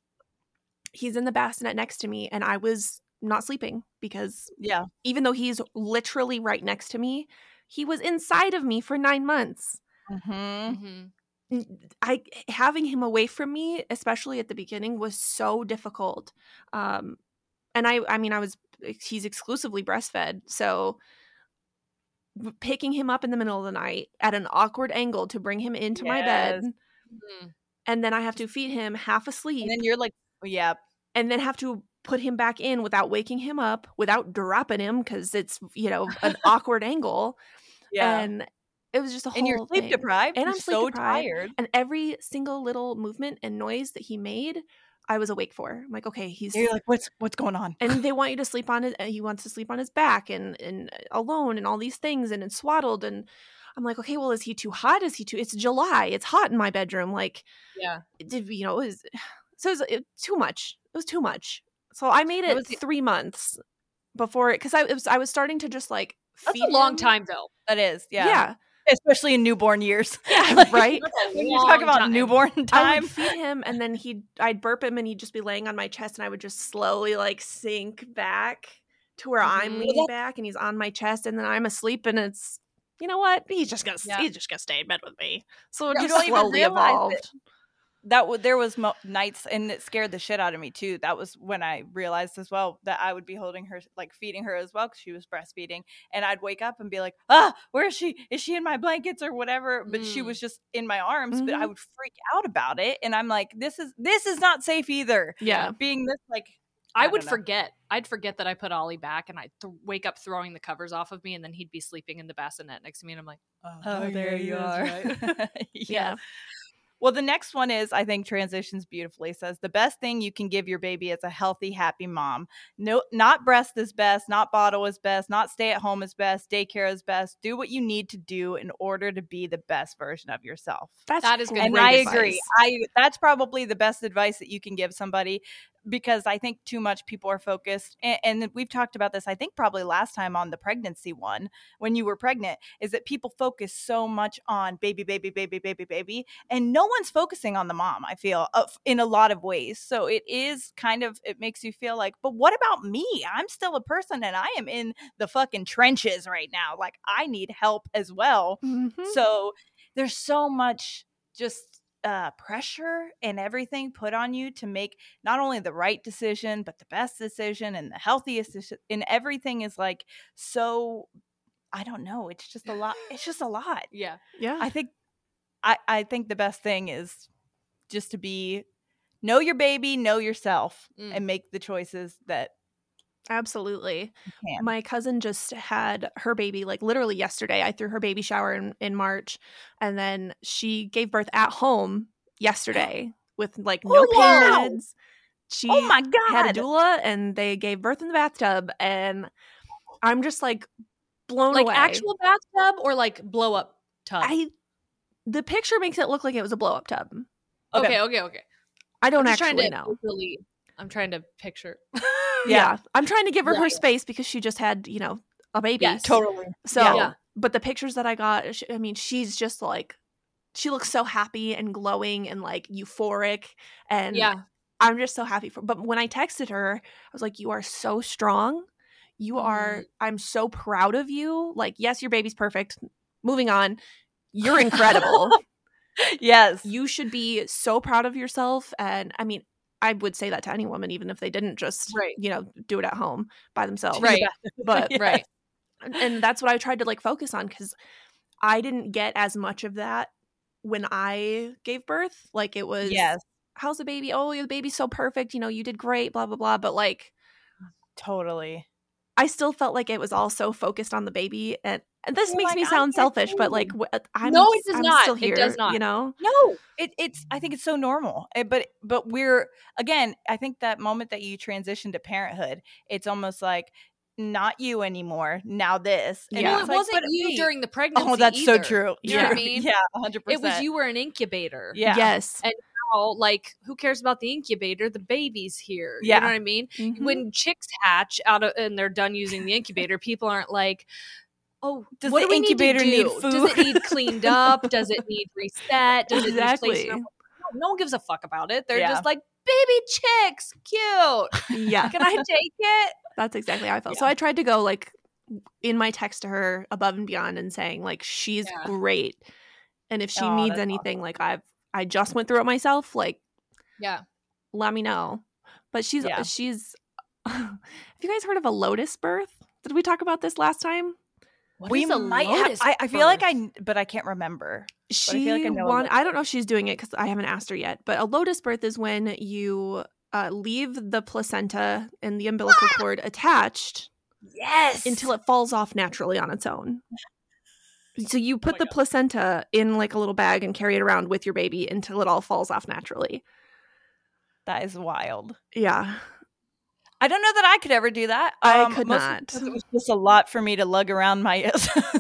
he's in the bassinet next to me, and I was not sleeping because yeah, even though he's literally right next to me, he was inside of me for nine months. hmm Mm-hmm. n- I having him away from me, especially at the beginning, was so difficult. Um, and I, I mean, I was he's exclusively breastfed, so picking him up in the middle of the night at an awkward angle to bring him into my bed, Yes. Mhm. and then I have to feed him half asleep, and then you're like, yeah, and then have to put him back in without waking him up, without dropping him because it's you know an awkward angle, yeah. and it was just a whole and you're sleep thing. deprived. And you're I'm sleep so deprived. tired. and every single little movement and noise that he made i was awake for i'm like okay he's You're like, what's what's going on? and they want you to sleep on his and he wants to sleep on his back and and uh, alone and all these things and it's swaddled and i'm like okay well is he too hot is he too it's july it's hot in my bedroom like Yeah. it did you know it was so it was it, too much it was too much so i made It it three months before it because i it was i was starting to just like That's a long him. time though. That is, yeah, yeah especially in newborn years. Yeah, Like, right? When you talk about time. newborn time, I would feed him and then he'd I'd burp him and he'd just be laying on my chest and I would just slowly like sink back to where I'm Mhm. leaning back and he's on my chest and then I'm asleep and it's you know what? He's just gonna Yeah. he's just gonna stay in bed with me. So it You just don't even slowly realize it. That w- there was mo- nights and it scared the shit out of me too that was when i realized as well that i would be holding her like feeding her as well because she was breastfeeding and i'd wake up and be like ah where is she is she in my blankets or whatever but she Mm. was just in my arms but i Mhm. would freak out about it and i'm like this is this is not safe either Yeah. being this like I, I would forget. I'd forget that I put Ollie back, and I'd th- wake up throwing the covers off of me, and then he'd be sleeping in the bassinet next to me, and I'm like, oh, there you are Yeah. yeah Well, the next one is, I think, transitions beautifully. Says the best thing you can give your baby is a healthy, happy mom. No, not breast is best, not bottle is best, not stay at home is best, daycare is best. Do what you need to do in order to be the best version of yourself. That's That is good And great I advice. agree. I that's probably the best advice that you can give somebody because I think too much people are focused, and, and we've talked about this. I think probably last time on the pregnancy one when you were pregnant is that people focus so much on baby, baby, baby, baby, baby, and no one's focusing on the mom. I feel uh, in a lot of ways. So it is kind of it makes you feel like, but what about me? I'm still a person, and I am in the fucking trenches right now. Like I need help as well. Mhm. So there's so much just uh, pressure and everything put on you to make not only the right decision, but the best decision and the healthiest decision. And everything is like so, I don't know. It's just a lot. It's just a lot. yeah, Yeah. I think, I, I think the best thing is just to be know your baby, know yourself, Mm. and make the choices that Absolutely. My cousin just had her baby like literally yesterday. I threw her baby shower in, in March and then she gave birth at home yesterday with like oh, no Oh, wow. pains. She oh my had a god! doula and they gave birth in the bathtub and I'm just like blown like away. Like actual bathtub or like blow up tub. I the picture makes it look like it was a blow up tub. okay, okay, okay. I don't actually know. visually- I'm trying to picture. Yeah. I'm trying to give her Yeah, her yeah. space because she just had, you know, a baby. Yes. totally. So, Yeah. but the pictures that I got, I mean, she's just like, she looks so happy and glowing and like euphoric. And yeah. I'm just so happy for, but when I texted her, I was like, you are so strong. You are, mm-hmm. I'm so proud of you. Like, yes, your baby's perfect. Moving on. You're incredible. Yes. you should be so proud of yourself. And I mean, I would say that to any woman, even if they didn't just, Right. you know, do it at home by themselves. Right. But Yes. Right. and- and that's what I tried to like focus on because I didn't get as much of that when I gave birth. Like it was, Yes. how's the baby? Oh, the baby's so perfect. You know, you did great. Blah blah blah. But like, Totally. I still felt like it was all so focused on the baby, and, and this You're makes like, me "I'm sound selfish, but like, I'm No, it does I'm not. Still It here, does not. You know, No, it, it's. I think it's so normal. Eh, but but we're again. I think that moment that you transition to parenthood, it's almost like not you anymore. Now this. And Yeah. Well, it like, wasn't but you wait. during the pregnancy. Oh, that's so true. You know what I mean? Yeah, 100%. It was you were an incubator. Yeah. yes, And Now, like, who cares about the incubator? The baby's here. Yeah. You know what I mean? Mhm. When chicks hatch out of and they're done using the incubator, people aren't like, "Oh, Does what the do we incubator need, to need do? Does it need cleaned up? Does it need reset? Does it need Exactly. placed no, no one gives a fuck about it. They're Yeah. just like, baby chicks, cute. yeah, Can I take it? That's exactly how I felt. So I tried to go like in my text to her above and beyond and saying like she's Yeah. great. And if she Oh, needs anything, like I've I just went through it myself, like Yeah. let me know. But she's Yeah. she's have you guys heard of a lotus birth? Did we talk about this last time? What we is a might have. lotus I, I feel like I, but I can't remember. I She feel like I know a want, I don't know if she's doing it because I haven't asked her yet. But a lotus birth is when you uh, leave the placenta and the umbilical cord attached Yes. until it falls off naturally on its own. So you put my the God. placenta in like a little bag and carry it around with your baby until it all falls off naturally. that is wild. Yeah. I don't know that I could ever do that. I Um, could not. It was just a lot for me to lug around my.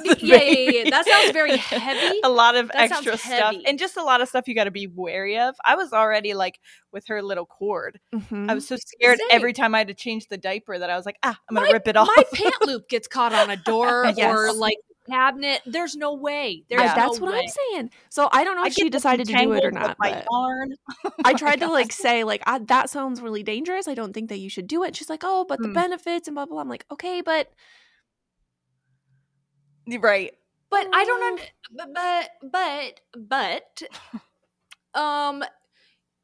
yeah, yeah, yeah. That sounds very heavy. a lot of That extra stuff and just a lot of stuff you got to be wary of. I was already like with her little cord. Mhm. I was so scared Same. every time I had to change the diaper that I was like, ah, I'm gonna My- rip it off. My pant loop gets caught on a door or like cabinet. There's no way. There's I- Yeah. that's no what way. I'm saying. So I don't know I if she decided to do it or not. But yarn. I Oh tried to like say like I, that sounds really dangerous. I don't think that you should do it. She's like, oh, but the Hmm. benefits and blah blah. blah. I'm like, okay, but right. But I don't under- but but but um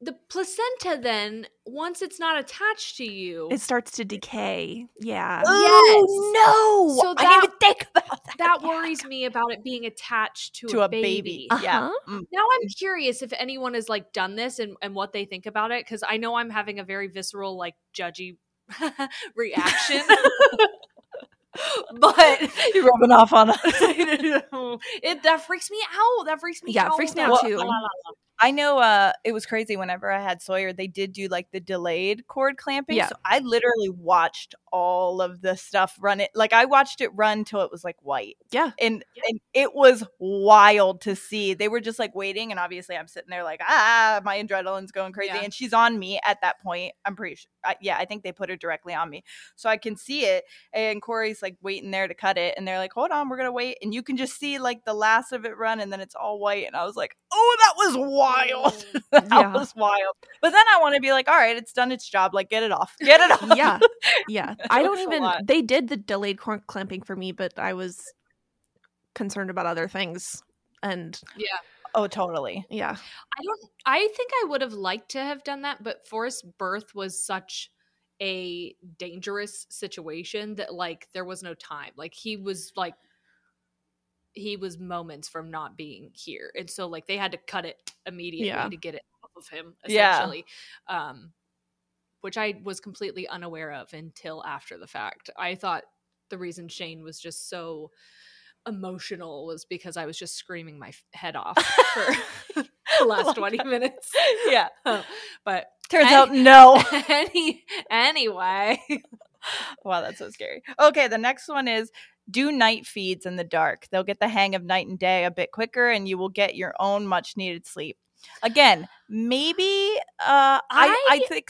the placenta then once it's not attached to you it starts to decay. Yeah. Oh no! So I didn't even think about that. that Yeah. worries me about it being attached to, to a, a baby. baby. Yeah. Uh-huh. Mm. Now I'm curious if anyone has like done this and, and what they think about it because I know I'm having a very visceral like judgy reaction. but You're rubbing off on us. it that freaks me out. That freaks me out. Yeah, it freaks me out Well, too. I know uh it was crazy whenever I had Sawyer, they did do like the delayed cord clamping. Yeah. So I literally watched all of the stuff run it like I watched it run till it was like white. Yeah. And and it was wild to see. They were just like waiting and obviously I'm sitting there like, ah, my adrenaline's going crazy. Yeah. And she's on me at that point. I'm pretty sure. I, yeah, I think they put her directly on me. So I can see it. And Corey's like waiting there to cut it. And they're like, hold on, we're gonna wait. And you can just see like the last of it run and then it's all white. And I was like, oh, that was wild. that Yeah. was wild. But then I want to be like, all right, it's done its job. Like, get it off. Get it off. yeah. Yeah. I don't even they did the delayed cord clamping for me, but I was concerned about other things. And yeah. Oh, totally. yeah. I don't I think I would have liked to have done that, but Forrest's birth was such a dangerous situation that like there was no time. Like he was like he was moments from not being here. And so like they had to cut it immediately Yeah. to get it off of him Yeah. essentially. Um, which I was completely unaware of until after the fact. I thought the reason Shane was just so emotional was because I was just screaming my head off for the last 20 minutes. yeah. but Turns Any- out no. any anyway, wow, that's so scary. Okay, the next one is do night feeds in the dark. They'll get the hang of night and day a bit quicker and you will get your own much needed sleep. Again, maybe uh I I, I- think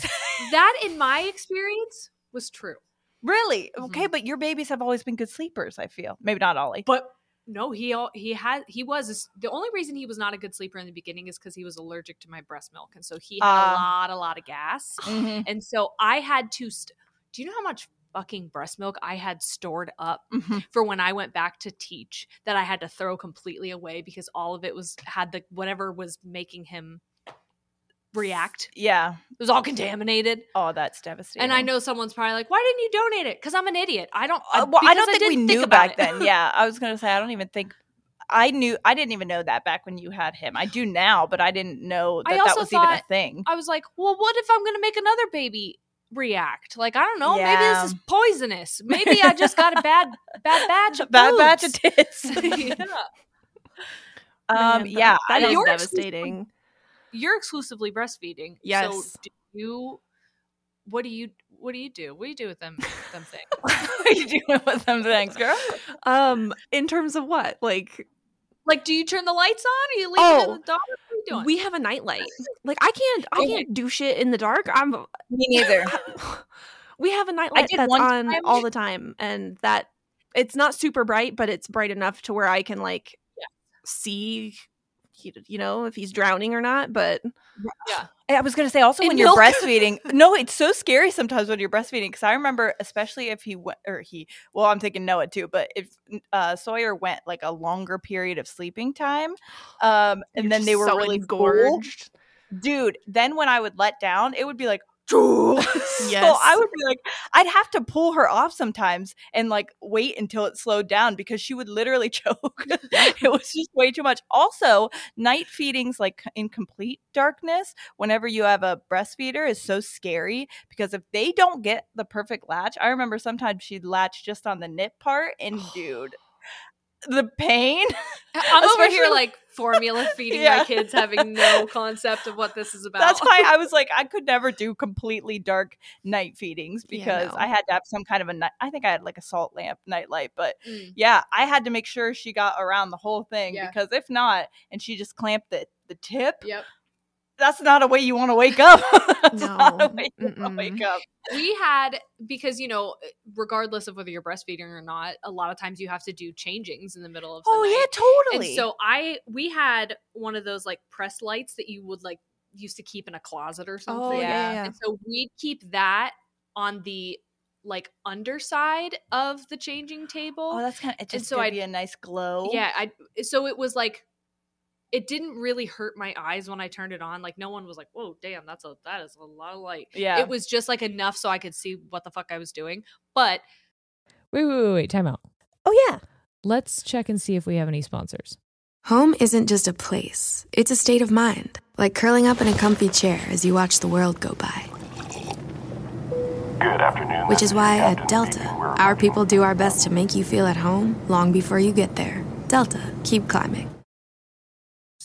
that in my experience was true. really. Mm-hmm. Okay, but your babies have always been good sleepers, I feel. Maybe not Ollie. But no, he he had he was the only reason he was not a good sleeper in the beginning is because he was allergic to my breast milk, and so he had Ah. a lot a lot of gas, Mhm, and so I had to. St- Do you know how much fucking breast milk I had stored up mhm. for when I went back to teach that I had to throw completely away because all of it was had the whatever was making him react. Yeah. It was all contaminated. Oh, that's devastating. And I know someone's probably like, "Why didn't you donate it?" Because I'm an idiot. I don't. Uh, well, I don't think we knew back it. then. Yeah, I was gonna say I don't even think I knew. I didn't even know that back when you had him. I do now, but I didn't know I that that was even a thing. I was like, well, what if I'm going to make another baby react? Like, I don't know. Maybe this is poisonous. Maybe I just got a bad, bad batch of Bad batch of tits. yeah. um, Man, yeah, that I is You're devastating. You're exclusively breastfeeding. Yes. So do you, what do you, what do you do? What do you do with them, them things? what are you doing with them things, girl? Um, in terms of what, like Like, do you turn the lights on? Or you leave it Oh, in the dark? What are you doing? we have a nightlight. Like I can't, I can't do shit in the dark. I'm. Me neither. we have a nightlight did that's on time- all the time, and that it's not super bright, but it's bright enough to where I can like see, you you know, if he's drowning or not. But yeah. I was gonna say also In when you're breastfeeding. no, it's so scary sometimes when you're breastfeeding because I remember, especially if he went or he. Well, I'm thinking Noah too, but if uh, Sawyer went like a longer period of sleeping time, um, and you're then they were so really engorged. full, dude. Then when I would let down, it would be like. so I would be like, I'd have to pull her off sometimes and like wait until it slowed down because she would literally choke. it was just way too much. Also, night feedings like in complete darkness, whenever you have a breastfeeder, is so scary because if they don't get the perfect latch, I remember sometimes she'd latch just on the nip part, and dude, the pain. I'm over here like formula feeding Yeah. my kids, having no concept of what this is about. That's why I was like, I could never do completely dark night feedings Yeah, because no. I had to have some kind of a night. I think I had like a salt lamp night light, but Mm. yeah, I had to make sure she got around the whole thing Yeah. because if not, and she just clamped the the tip, Yep. That's not a way you want to wake up. that's not a No. way you want to wake up. we had because you know regardless of whether you're breastfeeding or not a lot of times you have to do changings in the middle of the Oh night. yeah, totally. and so i we had one of those like press lights that you would like used to keep in a closet or oh, something Oh yeah, Yeah. yeah. and so we'd keep that on the like underside of the changing table oh, that's kind of it. Just so so I'd- be a nice glow. yeah i so it was like it didn't really hurt my eyes when i turned it on like no one was like whoa damn that's a that is a lot of light yeah. it was just like enough so I could see what the fuck I was doing. But Wait, wait, wait, wait. Time out. oh yeah. Let's check and see if we have any sponsors. Home isn't just a place, it's a state of mind, like curling up in a comfy chair as you watch the world go by. Good afternoon. Which is why Captain at Delta, our people do our best to make you feel at home long before you get there. Delta, keep climbing.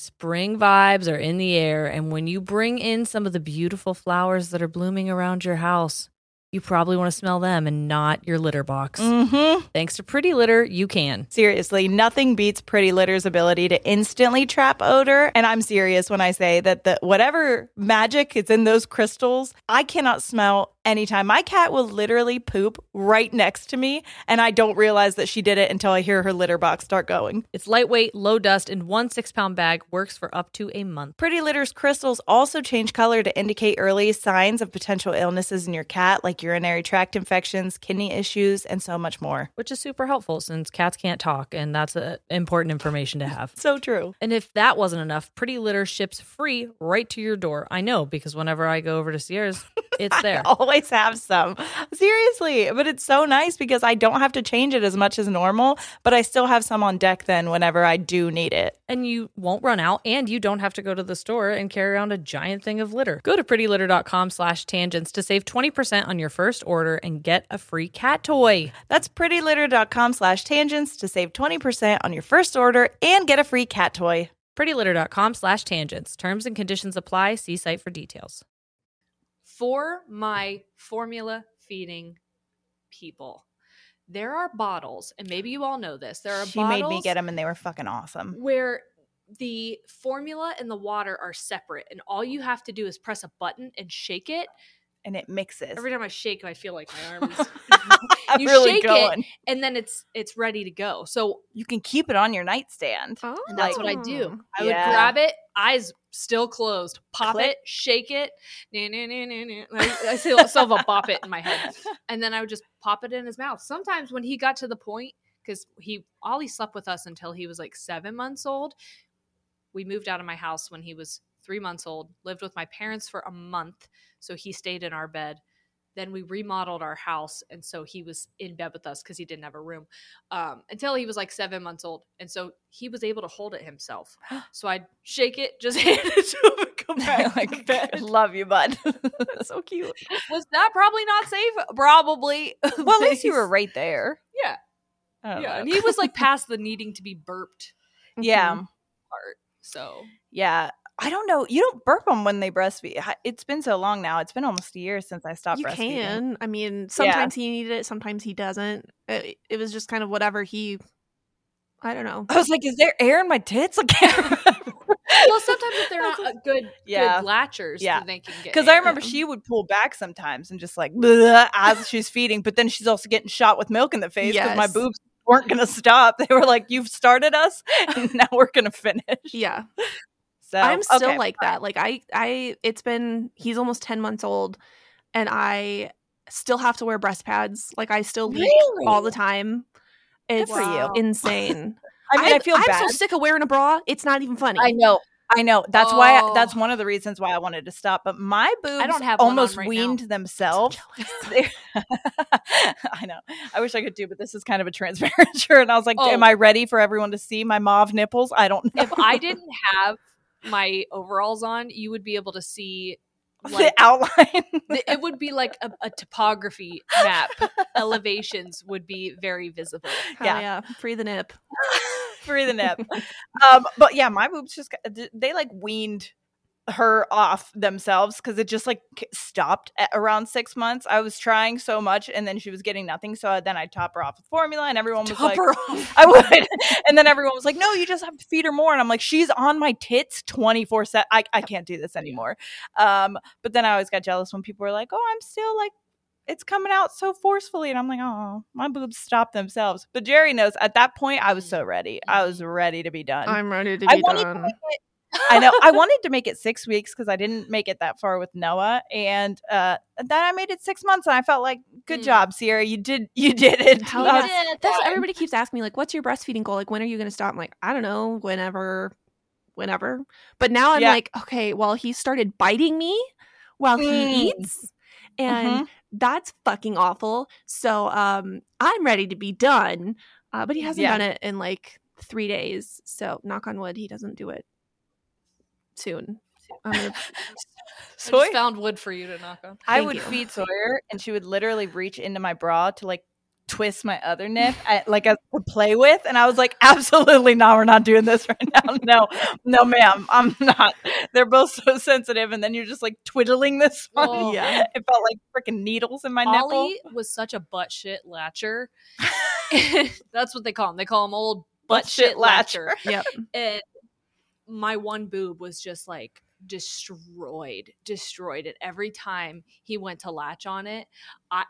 Spring vibes are in the air, and when you bring in some of the beautiful flowers that are blooming around your house, you probably want to smell them and not your litter box. Mm-hmm. Thanks to Pretty Litter, you can. Seriously, nothing beats Pretty Litter's ability to instantly trap odor. And I'm serious when I say that the whatever magic is in those crystals, I cannot smell anytime. My cat will literally poop right next to me, and I don't realize that she did it until I hear her litter box start going. It's lightweight, low dust, and one six pound bag works for up to a month. Pretty Litter's crystals also change color to indicate early signs of potential illnesses in your cat, like urinary tract infections, kidney issues, and so much more. Which is super helpful since cats can't talk, and that's uh, important information to have. So true. And if that wasn't enough, Pretty Litter ships free right to your door. I know because whenever I go over to Sierra's, it's there. Always always have some. Seriously, but it's so nice because I don't have to change it as much as normal, but I still have some on deck then whenever I do need it. and you won't run out and you don't have to go to the store and carry around a giant thing of litter go to prettylitter.com slash tangents to save 20% on your first order and get a free cat toy That's prettylitter.com slash tangents to save 20% on your first order and get a free cat toy. prettylitter.com slash tangents terms and conditions apply see site for details for my formula feeding people. There are bottles, and maybe you all know this. There are She bottles made me get them and they were fucking awesome. where the formula and the water are separate, and all you have to do is press a button and shake it. And it mixes. Every time I shake, I feel like my arm is. You really shake it, and then it's it's ready to go. So You can keep it on your nightstand. Oh, and that's what I do. Oh. I would grab it, eyes still closed, pop Click. it, shake it. nah, nah, nah, nah, nah. I, I still, still have a bop it in my head, and then I would just pop it in his mouth. Sometimes when he got to the point, because he Ollie slept with us until he was like seven months old. We moved out of my house when he was three months old. Lived with my parents for a month, so he stayed in our bed. Then we remodeled our house, and so he was in bed with us because he didn't have a room um, until he was like seven months old, and so he was able to hold it himself. So I'd shake it, just hand it to him, and go back like, bed. love you, bud. So cute. Was that probably not safe? Probably. well, at least you were right there. Yeah, yeah. know. And he was like past the needing to be burped yeah. part. So Yeah. I don't know. You don't burp them when they breastfeed. It's been so long now. It's been almost a year since I stopped You breastfeeding. can. I mean, sometimes he needed it, sometimes he doesn't. It, it was just kind of whatever he. I don't know. I was like, is there air in my tits? I well, sometimes if they're not good, Yeah. good latchers, Yeah. then they can get. Because I remember she would pull back sometimes and just like as she's feeding, but then she's also getting shot with milk in the face because my boobs weren't going to stop. They were like, "You've started us, and now we're going to finish." Yeah. So I'm still okay, like that. Like I I it's been he's almost 10 months old and I still have to wear breast pads. Like I still leak all the time. It's for you. insane. I mean, I, feel I'm bad. so sick of wearing a bra. It's not even funny. I know. I know. That's why. I, that's Oh. one of the reasons why I wanted to stop. But my boobs I don't have almost right now. weaned themselves. I know. I wish I could do, but this is kind of a transparent shirt. And I was like, Oh. "Am I ready for everyone to see my mauve nipples?" I don't know. if I didn't have my overalls on, you would be able to see. the Like, outline, the- it would be like a, a topography map. Elevations would be very visible. Hell yeah. yeah. Free the nip. free the nip. um, but yeah, my boobs just got- they like weaned her off themselves because it just like stopped at around six months. I was trying so much, and then she was getting nothing. So uh, then I'd top her off with formula, and everyone was Top like. "I would." and then everyone was like, "No, you just have to feed her more." And I'm like, "She's on my tits twenty four seven. I I can't do this anymore." Um, but then I always got jealous when people were like, "Oh, I'm still like." It's coming out so forcefully, and I'm like, oh, my boobs stop themselves. But Jerry knows at that point, I was mm. so ready. I mm. was ready to be done. I'm ready to I be wanted done. it- I know. I wanted to make it six weeks because I didn't make it that far with Noah, and uh, then I made it six months, and I felt like, good Mm. job, Sierra. You did, you did it. Hell yeah. That's everybody keeps asking me like, "What's your breastfeeding goal? Like, when are you going to stop?" I'm like, I don't know. Whenever, whenever. But now I'm Yeah. like, okay, well, he started biting me while Mm. he eats, and Mhm. that's fucking awful. So, um, I'm ready to be done. Uh, but he hasn't Yeah. done it in like three days. So, knock on wood, he doesn't do it soon. I'm gonna- I found wood for you to knock on. I Thank would you. feed Sawyer, and she would literally reach into my bra to like twist my other nip, at, like as to play with, and I was like, absolutely not. We're not doing this right now. No, no, ma'am, I'm not. They're both so sensitive, and then you're just like twiddling this one. Oh. Yeah, it felt like freaking needles in my nipple. Ollie was such a butt shit latcher. That's what they call him. They call him old butt, shit latcher. yep. and my one boob was just like destroyed destroyed and every time he went to latch on it i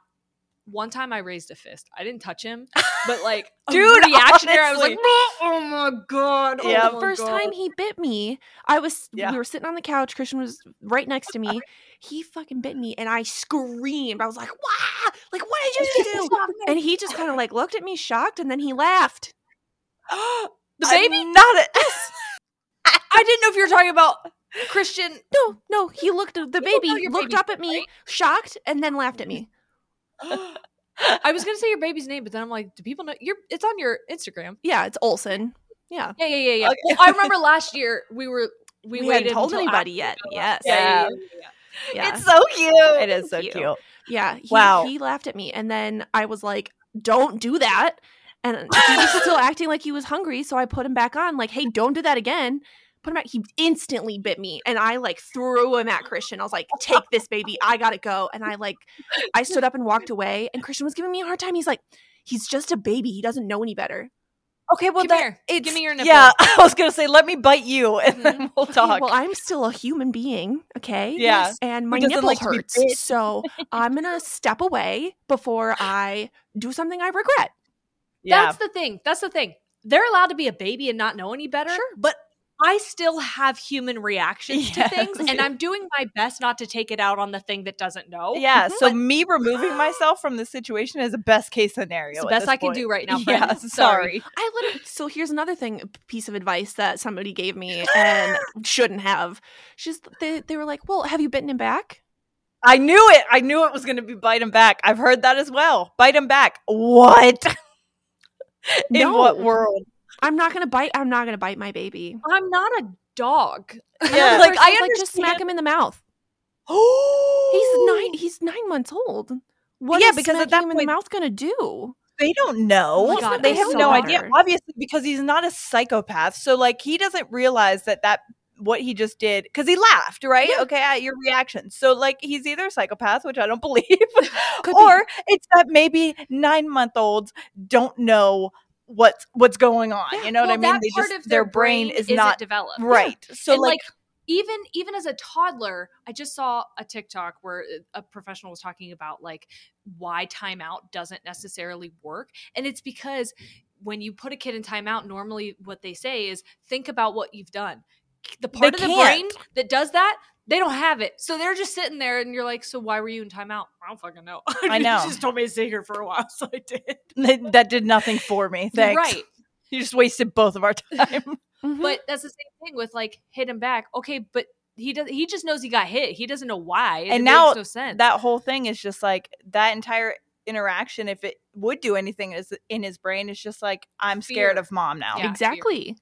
one time i raised a fist i didn't touch him but like Dude, reaction there i was like oh my god oh Yeah. my first God." time he bit me, I was Yeah. we were sitting on the couch. Christian was right next to me. He fucking bit me, and I screamed. I was like, "Wow! Like, what did you do?" and he just kind of like looked at me shocked, and then he laughed. the baby? not it. I didn't know if you were talking about Christian, No, no, he looked the baby, looked baby's up at me, right? shocked, and then laughed at me. I was gonna say your baby's name, but then I'm like, do people know? You're. It's on your Instagram. Yeah, it's Olson. Yeah. Yeah, yeah, yeah, yeah. Okay. Well, I remember last year we were we, We, hadn't told anybody yet. Yes. Yeah, yeah. Yeah. It's so cute. It is so Cute. cute. Yeah, he, Wow. he laughed at me, and then I was like, "Don't do that." And he was still acting like he was hungry, so I put him back on. Like, "Hey, don't do that again." Put him back. He instantly bit me, and I like threw him at Christian. I was like, "Take this, baby. I gotta go." And I like, I stood up and walked away, and Christian was giving me a hard time. He's like, "He's just a baby. He doesn't know any better." Okay, well Come that here. it's Give me your nipple. yeah. I was gonna say, let me bite you, and then Mhm. we'll Okay, talk. well, I'm still a human being, okay? Yeah. And my nipple like hurts. So I'm gonna step away before I do something I regret. yeah, That's the thing. That's the thing. They're allowed to be a baby and not know any better. Sure. But I still have human reactions Yes. to things, and I'm doing my best not to take it out on the thing that doesn't know. yeah. So But- me removing myself from the situation is a best case scenario. It's the best this I can do right now. Yeah, friend. sorry. I literally so here's another thing piece of advice that somebody gave me and shouldn't have. She's they, they were like, Well, have you bitten him back? I knew it. I knew it was going to be bite him back. I've heard that as well. Bite him back. What? In No. what world? I'm not gonna bite I'm not gonna bite my baby. I'm not a dog. Yeah. like Like, I I like just smack him in the mouth. Oh, He's nine he's nine months old. What Yeah, is because at smacking that him in the point- mouth gonna do? They don't know. Oh God, they have so no hard. idea. Obviously, because he's not a psychopath. So, like, he doesn't realize that that what he just did because he laughed, right? Okay, at your reaction. So, like, he's either a psychopath, which I don't believe, Could be. or it's that maybe nine month olds don't know what's what's going on. You know Well, what I mean? They part just of their brain is isn't not developed. right. So, and like, like, even even as a toddler i just saw a tiktok where uh, a professional was talking about like why timeout doesn't necessarily work and it's because when you put a kid in timeout normally what they say is think about what you've done the part of the brain can't. that does that they don't have it so they're just sitting there and you're like so why were you in timeout i don't fucking know I know. she just told me to sit here for a while so i did that, that did nothing for me. Thanks. right You just wasted both of our time. Mhm. But that's the same thing with like hit him back. Okay, but he does. He just knows he got hit. He doesn't know why. It And makes now no sense. that whole thing is just like that entire interaction if it would do anything is in his brain is just like i'm scared Fear. of mom now Yeah, fear. exactly.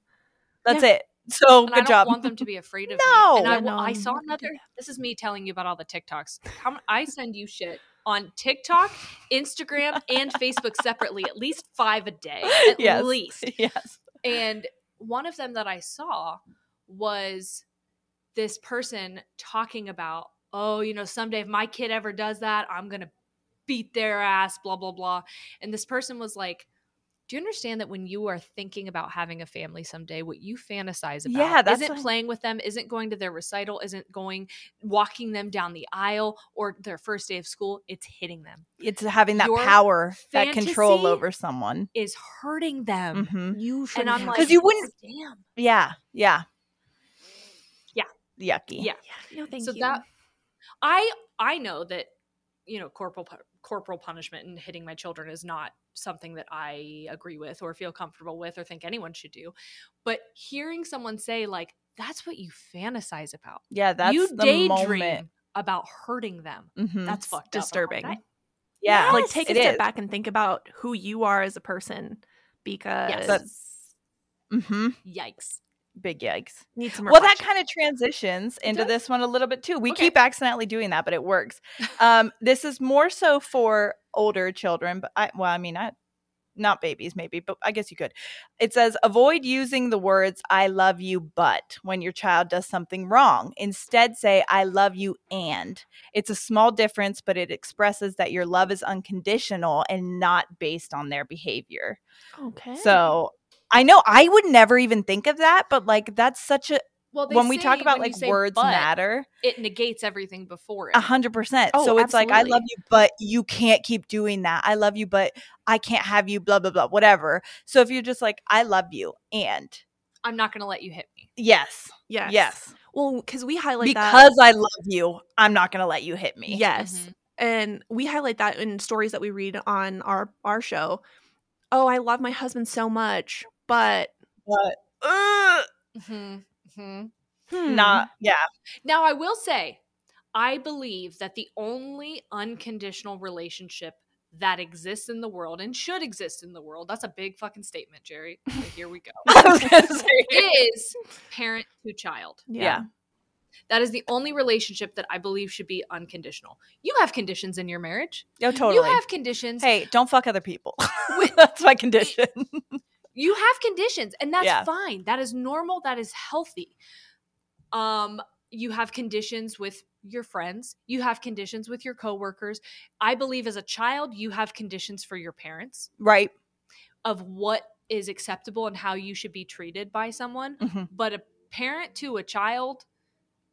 that's it so and I good don't job want them to be afraid of No. me. And I, Yeah, will- I saw another. This is me telling you about all the TikToks. How m- I send you shit on TikTok, Instagram, and Facebook separately, at least five a day, at Yes. least. yes And one of them that I saw was this person talking about, oh, you know, someday if my kid ever does that, I'm going to beat their ass, blah, blah, blah. And this person was like, do you understand that when you are thinking about having a family someday, what you fantasize about Yeah, that's isn't what- playing with them, isn't going to their recital, isn't going walking them down the aisle or their first day of school, it's hitting them, it's having that Your power that control over someone is hurting them. hmm You should And I'm like, 'Cause you wouldn't- damn. yeah yeah Yeah. yucky Yeah. No, thank so you. that I I know that you know corporal corporal punishment and hitting my children is not something that I agree with or feel comfortable with or think anyone should do. But hearing someone say like that's what you fantasize about. yeah that's you the daydream moment about hurting them. Mhm. That's fucked disturbing. up. I'm like, yeah like take a step is. back and think about who you are as a person because That's- hmm Yikes. big yikes need some well that kind of transitions into this one a little bit too we Okay. keep accidentally doing that but it works um this is more so for older children but i well i mean i not babies maybe but i guess you could. It says avoid using the words i love you but when your child does something wrong. Instead say i love you and. It's a small difference but it expresses that your love is unconditional and not based on their behavior. Okay. so i know i would never even think of that but like that's such a Well, they when we talk about like words but, matter it negates everything before it. a hundred percent Oh, so it's like i love you but you can't keep doing that i love you but i can't have you blah blah blah whatever so if you're just like i love you and I'm not going to let you hit me. yes yes. yes Well, because we highlight that because i love you i'm not gonna let you hit me Yes. Mhm. And we highlight that in stories that we read on our our show. Oh, I love my husband so much, but but uh, Mhm. Mhm. Hmm. Not yeah. Now, I will say, I believe that the only unconditional relationship that exists in the world and should exist in the world, that's a big fucking statement, Jerry. but here we go. I was gonna say is parent to child. yeah. That is the only relationship that I believe should be unconditional. You have conditions in your marriage. Oh, totally. You have conditions. hey, don't fuck other people. That's my condition. You have conditions and that's Yeah. fine that is normal that is healthy um you have conditions with your friends you have conditions with your coworkers i believe as a child you have conditions for your parents right. of what is acceptable and how you should be treated by someone Mhm. but a parent to a child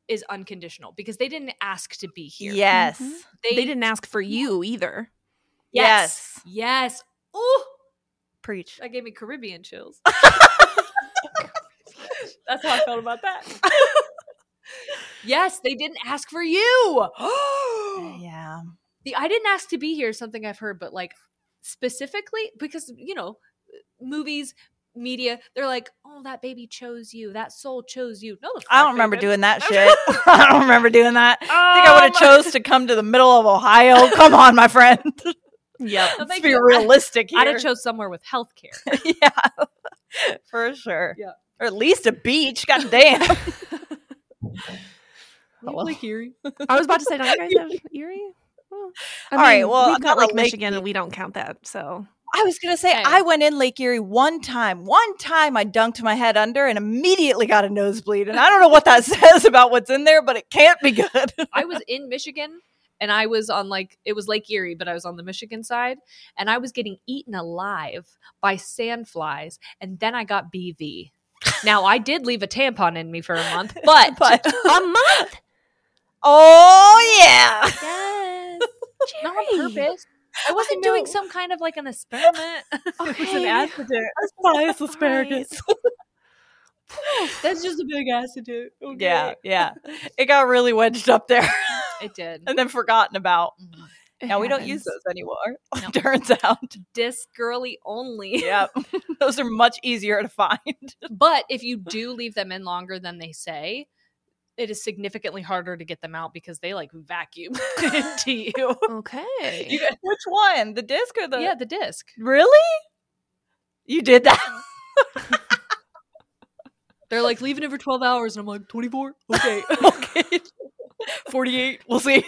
is unconditional because they didn't ask to be here Yes. Mhm. they, They didn't ask for you either. yes yes Ooh, Preach. that gave me caribbean chills that's how i felt about that yes they didn't ask for you yeah. the I didn't ask to be here is something I've heard, but like specifically because you know, movies, media, they're like, oh, that baby chose you, that soul chose you. No, the I don't remember doing that shit. I don't remember doing that. I think I would have Um, chose to come to the middle of Ohio. Come on, my friend. Yep. no, Let's be you. realistic I'd have chose somewhere with health care. yeah, for sure. Yeah. or at least a beach. God damn. Oh, well. Lake Erie. I was about to say, don't you guys have Erie? Well, I All right, mean, well, we've got a Lake lake Michigan, Erie. and we don't count that. So I was gonna say Okay. I went in Lake Erie one time. One time I dunked my head under and immediately got a nosebleed. And I don't know what that says about what's in there, but it can't be good. I was in Michigan and I was on like it was Lake Erie, but I was on the Michigan side, and I was getting eaten alive by sandflies, and then I got BV. Now I did leave a tampon in me for a month, but, but a month. oh yeah, Yes. not on purpose. I wasn't know. doing some kind of like an experiment. it was an Okay. accident. bias asparagus. That's just a big accident. Okay. Yeah, yeah. It got really wedged up there it did. and then forgotten about. Mm-hmm. It Now we don't use those anymore. No. Turns out. Disc girly only. Yep. those are much easier to find. But if you do leave them in longer than they say, it is significantly harder to get them out because they like vacuum into you. Okay. You which one? The disc or the yeah, the disc. Really? You did that? They're like leaving it for 12 hours, and I'm like, 24? Okay. okay. 48. We'll see.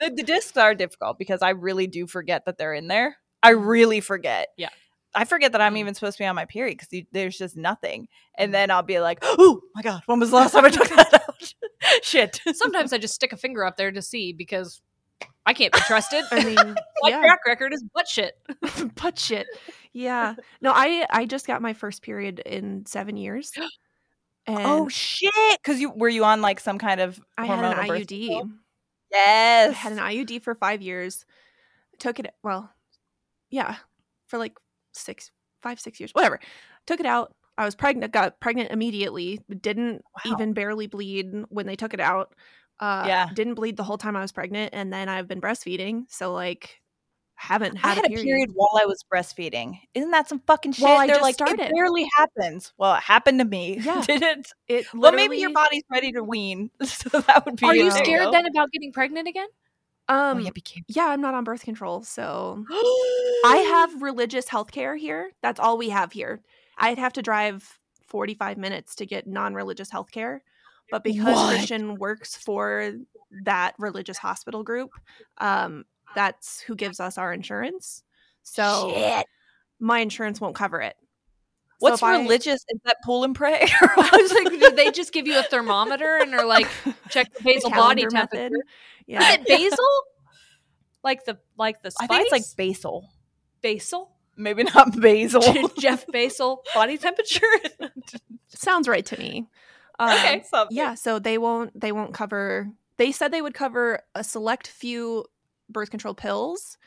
the, the discs are difficult because I really do forget that they're in there. I mm-hmm. really forget. Yeah. I forget that I'm mm-hmm. even supposed to be on my period because there's just nothing. And mm-hmm. then I'll be like, oh my God, when was the last time I took that out? Shit. Sometimes I just stick a finger up there to see because I can't be trusted. I mean, My yeah. track record is butt shit. butt shit. Yeah. No, I I just got my first period in seven years. And oh shit. Because you were you on like some kind of I had an IUD. control? Yes. I had an IUD for five years. Took it well, yeah, for like six, five, six years, whatever. Took it out. I was pregnant. Got pregnant immediately. Didn't Wow. even barely bleed when they took it out. Uh, Yeah. Didn't bleed the whole time I was pregnant, and then I've been breastfeeding. So like, haven't I had, had a period. while I was breastfeeding. Isn't that some fucking shit? Well, I They're just like, started. it barely happens. Well, it happened to me. Yeah. Did it? It Well, maybe your body's ready to wean. So that would be. Are you scared go. then about getting pregnant again? Oh, Um, yeah, yeah, I'm not on birth control, so I have religious health care here. That's all we have here. I'd have to drive 45 minutes to get non religious health care. But because What? Christian works for that religious hospital group, um, that's who gives us our insurance. So Shit. my insurance won't cover it. So What's I- religious? Is that pull and pray? I was like, did they just give you a thermometer and are like, check the the body temperature? method. Is Yeah. it basil? like the like the I think it's like basil. basil. Maybe not basil. Jeff Basil body temperature. Sounds right to me. Um, Okay. Something. yeah so they won't they won't cover they said they would cover a select few birth control pills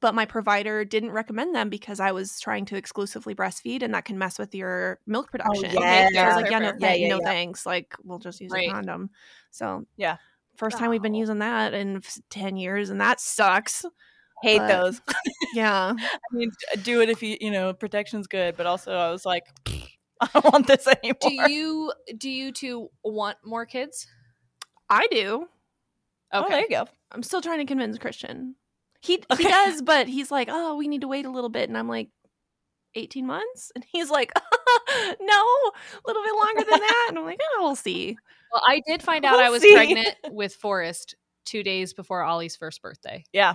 but my provider didn't recommend them because i was trying to exclusively breastfeed and that can mess with your milk oh, production yeah. So I was like yeah no, Fair, fair. Yeah, yeah, no yeah. thanks like we'll just use Right. a condom so Yeah. first time we've been Oh. using that in 10 years and that sucks Hate But- those. yeah I mean, do it if you you know protection's good, but also I was like, I don't want this anymore. Do you do you two want more kids? I do. Oh, there you go. I'm still trying to convince Christian. He Okay. he does, but he's like, "Oh, we need to wait a little bit," and I'm like, "18 months," and he's like, "No, a little bit longer than that," and I'm like, "Oh, we'll see." Well, I did find out We'll I was see. pregnant with Forrest two days before Ollie's first birthday. Yeah.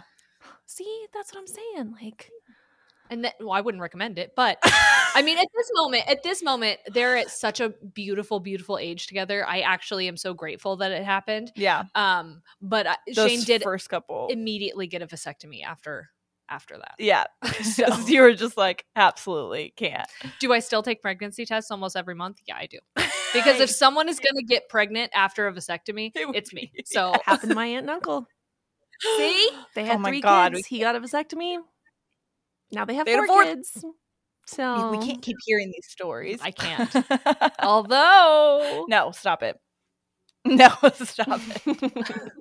See, that's what I'm saying. Like, And that well, I wouldn't recommend it, but I mean, at this moment, at this moment, they're at such a beautiful, beautiful age together. I actually am so grateful that it happened. Yeah. Um, but I, Those Shane did first couple. immediately get a vasectomy after after that. yeah. So- you were just like, absolutely can't. Do I still take pregnancy tests almost every month? Yeah, I do. Because if someone is going to get pregnant after a vasectomy, It it's me. be- So happened to my aunt and uncle. see, They had Oh my three God, we kids. He got a vasectomy. Now they have They had a four fourth. kids. So we can't keep hearing these stories. I can't. Although no, stop it. No, stop it.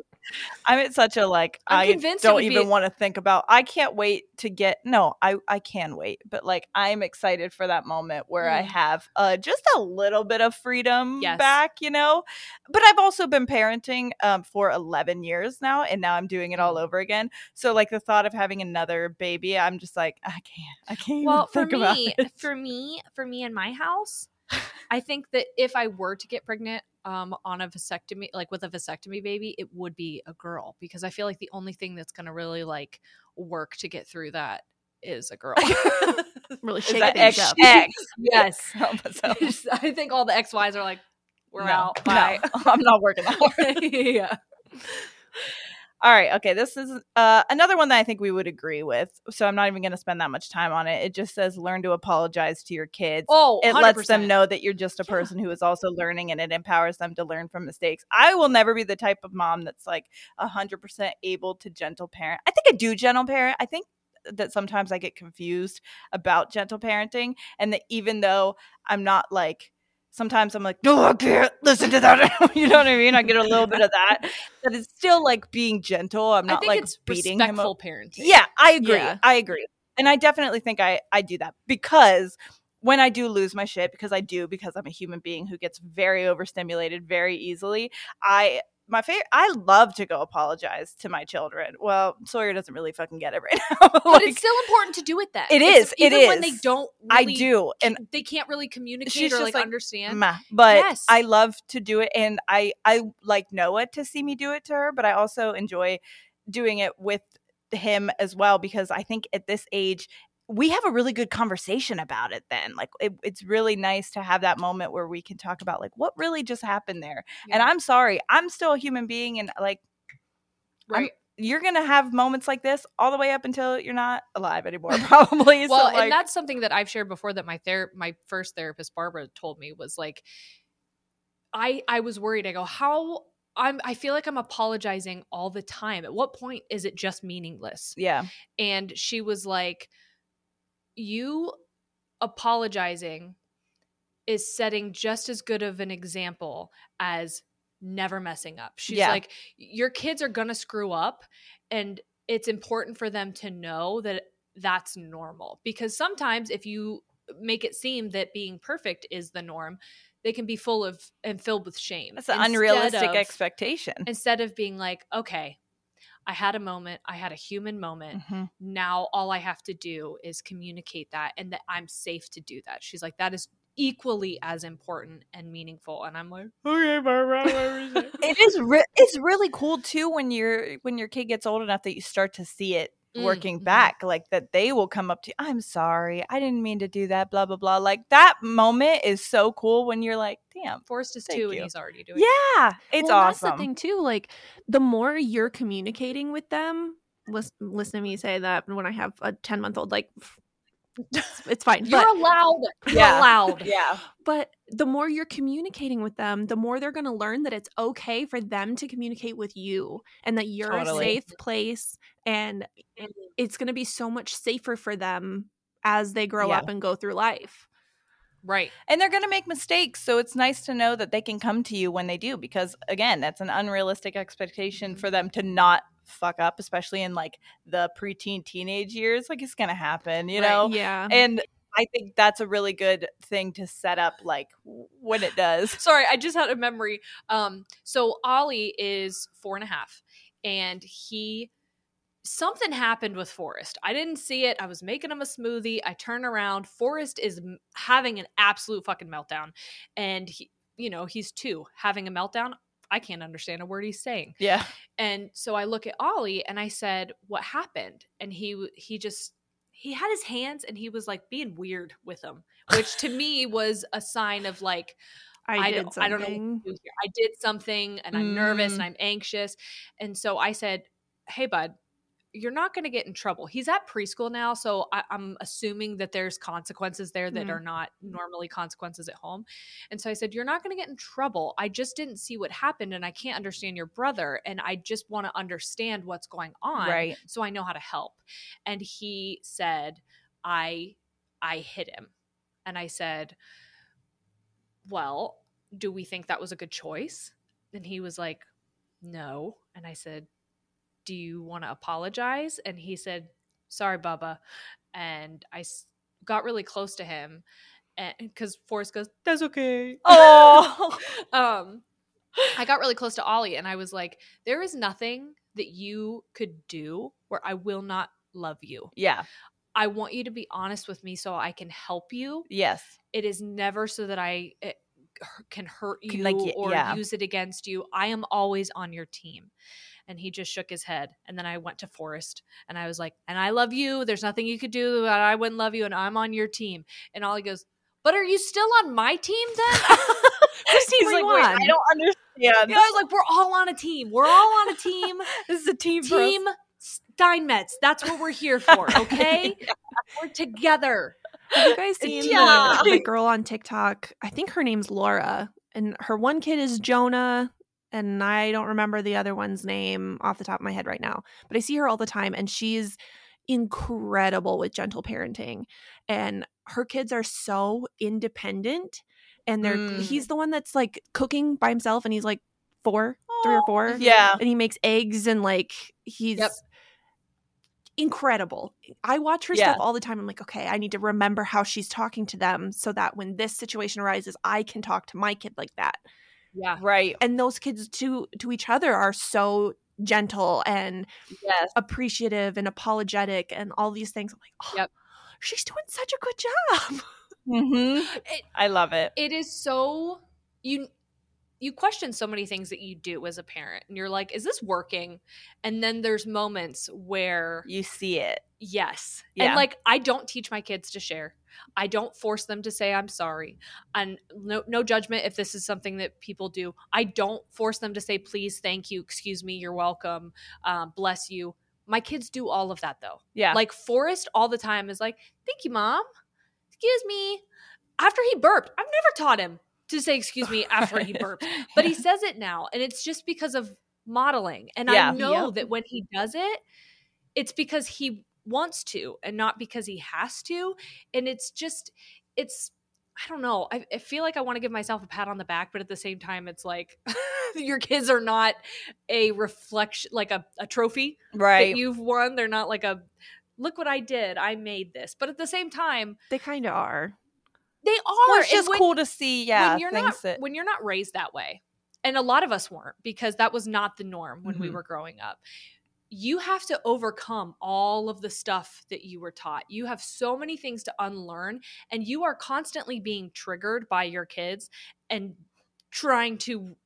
I'm at such a like I'm I don't would be- even want to think about. I can't wait to get no, I I can wait, but like I'm excited for that moment where I Mm. have uh just a little bit of freedom Yes. back, you know. But I've also been parenting um for 11 years now and now I'm doing it all Mm. over again. So like the thought of having another baby, I'm just like I can't. I can't well, for even me, for me, for me in my house, I think that if I were to get pregnant um, on a vasectomy, like with a vasectomy baby, it would be a girl because I feel like the only thing that's going to really like work to get through that is a girl. really shake that things X, up. X. yes. Help us out. I think all the XYs are like, we're No, out. no, I'm not working that hard. yeah. All right. Okay. This is uh, another one that I think we would agree with. So I'm not even going to spend that much time on it. It just says learn to apologize to your kids. Oh, it lets them know that you're just a person who is also learning and it empowers them to learn from mistakes. I will never be the type of mom that's like 100% able to gentle parent. I think I do gentle parent. I think that sometimes I get confused about gentle parenting and that even though I'm not like sometimes I'm like, no, I can't listen to that. you know what I mean? I get a little bit of that. But it's still like being gentle. I'm not like it's beating him up. parenting. Yeah, I agree. Yeah. I agree. And I definitely think I I do that because when I do lose my shit because I do because I'm a human being who gets very overstimulated very easily, I my favorite I love to go apologize to my children. Well, Sawyer doesn't really fucking get it right now. But like, it's still important to do it then. It It's- is, it Even when they don't I do. And they can't really communicate or like, like, understand. But Yes. I love to do it, and I I like Noah to see me do it to her, but I also enjoy doing it with him as well because I think at this age we have a really good conversation about it. Then, like it, it's really nice to have that moment where we can talk about like what really just happened there. And I'm sorry, I'm still a human being, and like I'm- you're gonna have moments like this all the way up until you're not alive anymore, probably. well, so, like, and that's something that I've shared before that my ther- my first therapist Barbara told me was like I I was worried. I go, "How I'm I feel like I'm apologizing all the time. At what point is it just meaningless?" yeah, And she was like, "You apologizing is setting just as good of an example as never messing up." She's Yeah. like, "Your kids are going to screw up and it's important for them to know that that's normal because sometimes if you make it seem that being perfect is the norm, they can be full of and filled with shame. that's an Instead unrealistic of- expectation. Instead of being like, okay, I had a moment, I had a human moment. Mhm. Now all I have to do is communicate that and that I'm safe to do that. She's like, that is equally as important and meaningful. And I'm like, okay, Barbara, it is re- it's really cool too when your when your kid gets old enough that you start to see it working mhm. back like that they will come up to you i'm sorry i didn't mean to do that blah blah blah like that moment is so cool when you're like damn Forrest is two and he's already doing it. yeah it's well, awesome That's the thing too. Like the more you're communicating with them, listen, listen to me say that when I have a ten month old, like it's fine. You're but, allowed. You're Yeah. allowed. yeah but the more you're communicating with them, the more they're going to learn that it's okay for them to communicate with you, and that you're Totally. a safe place, and mm-hmm. it's going to be so much safer for them as they grow Yeah. up and go through life. Right. and they're going to make mistakes so it's nice to know that they can come to you when they do because again that's an unrealistic expectation for them to not fuck up especially in like the preteen teenage years like it's going to happen you Right. know Yeah. and I think that's a really good thing to set up, like when it does. Sorry, I just had a memory. Um, so Ollie is four and a half, and he something happened with Forrest. I didn't see it. I was making him a smoothie. I turn around. Forrest is having an absolute fucking meltdown, and he, you know, he's two having a meltdown. I can't understand a word he's saying. Yeah. And so I look at Ollie and I said, "What happened?" And he he just he had his hands and he was like being weird with them, which to me was a sign of like I, I, did don't, I don't know. something. What to do here. I did something and I'm nervous Mm. and I'm anxious. And so I said, Hey, bud, you're not going to get in trouble. He's at preschool now. So I, I'm assuming that there's consequences there that Mm. are not normally consequences at home. And so I said, You're not going to get in trouble. I just didn't see what happened and I can't understand your brother. And I just want to understand what's going on Right. so I know how to help. And he said, I I hit him. And I said, Well, do we think that was a good choice? And he was like, No. And I said, Do you want to apologize? And he said, Sorry, Bubba. And I got really close to him. And because Forrest goes, That's okay. Oh. um, I got really close to Ollie and I was like, There is nothing that you could do where I will not love you. yeah. I want you to be honest with me so I can help you. Yes. It is never so that I eh, can hurt Can, you like, or yeah. use it against you. I am always on your team. And he just shook his head. And then I went to Forrest and I was like, And I love you. There's nothing you could do that I wouldn't love you. And I'm on your team. And Ollie goes, But are you still on my team then? He's like, wait. I don't understand. Yeah, I was like, We're all on a team. We're all on a team. This is a team. team Steinmetz. That's what we're here for, okay? We're together. Have you guys seen Yeah. Uh, the, the girl on TikTok? I think her name's Laura, and her one kid is Jonah, and I don't remember the other one's name off the top of my head right now. But I see her all the time, and she's incredible with gentle parenting, and her kids are so independent, and they're Mm. he's the one that's like cooking by himself, and he's like four, three or four, Yeah. and he makes eggs, and like he's. Yep. Incredible. I watch her Yeah. stuff all the time. I'm like, okay, I need to remember how she's talking to them so that when this situation arises, I can talk to my kid like that. Yeah. Right. And those kids to to each other are so gentle and Yes. appreciative and apologetic and all these things. I'm like, oh, Yep. she's doing such a good job. hmm It, I love it. it is so you you question so many things that you do as a parent and you're like is this working and then there's moments where You see it. Yes Yeah. and like i don't teach my kids to share i don't force them to say i'm sorry and no no judgment if this is something that people do i don't force them to say please thank you excuse me you're welcome um, bless you my kids do all of that though Yeah. like Forrest all the time is like, "Thank you, mom." Excuse me. After he burped, I've never taught him to say excuse me after he burped, but he says it now, and it's just because of modeling. And Yeah. I know Yep. that when he does it, it's because he wants to and not because he has to. And it's just it's I don't know. I, I feel like I want to give myself a pat on the back, but at the same time, it's like your kids are not a reflection, like a, a trophy right. that you've won. They're not like a look what I did. I made this. But at the same time, they kind of are. they are. well, it's just when- cool to see. Yeah. when you're not that. when you're not raised that way. And a lot of us weren't because that was not the norm when we Mhm. were growing up. You have to overcome all of the stuff that you were taught. You have so many things to unlearn, and you are constantly being triggered by your kids and trying to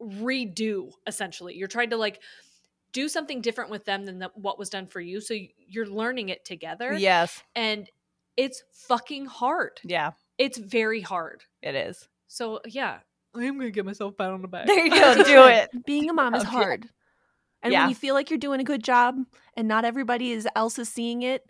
redo essentially. You're trying to like do something different with them than the, what was done for you. So you're learning it together. yes. And it's fucking hard. Yeah. It's very hard. It is. So yeah, I am gonna give myself a pat on the back. There you go. Do it. Being a mom is Okay. hard. And Yeah. when you feel like you're doing a good job and not everybody is else is seeing it,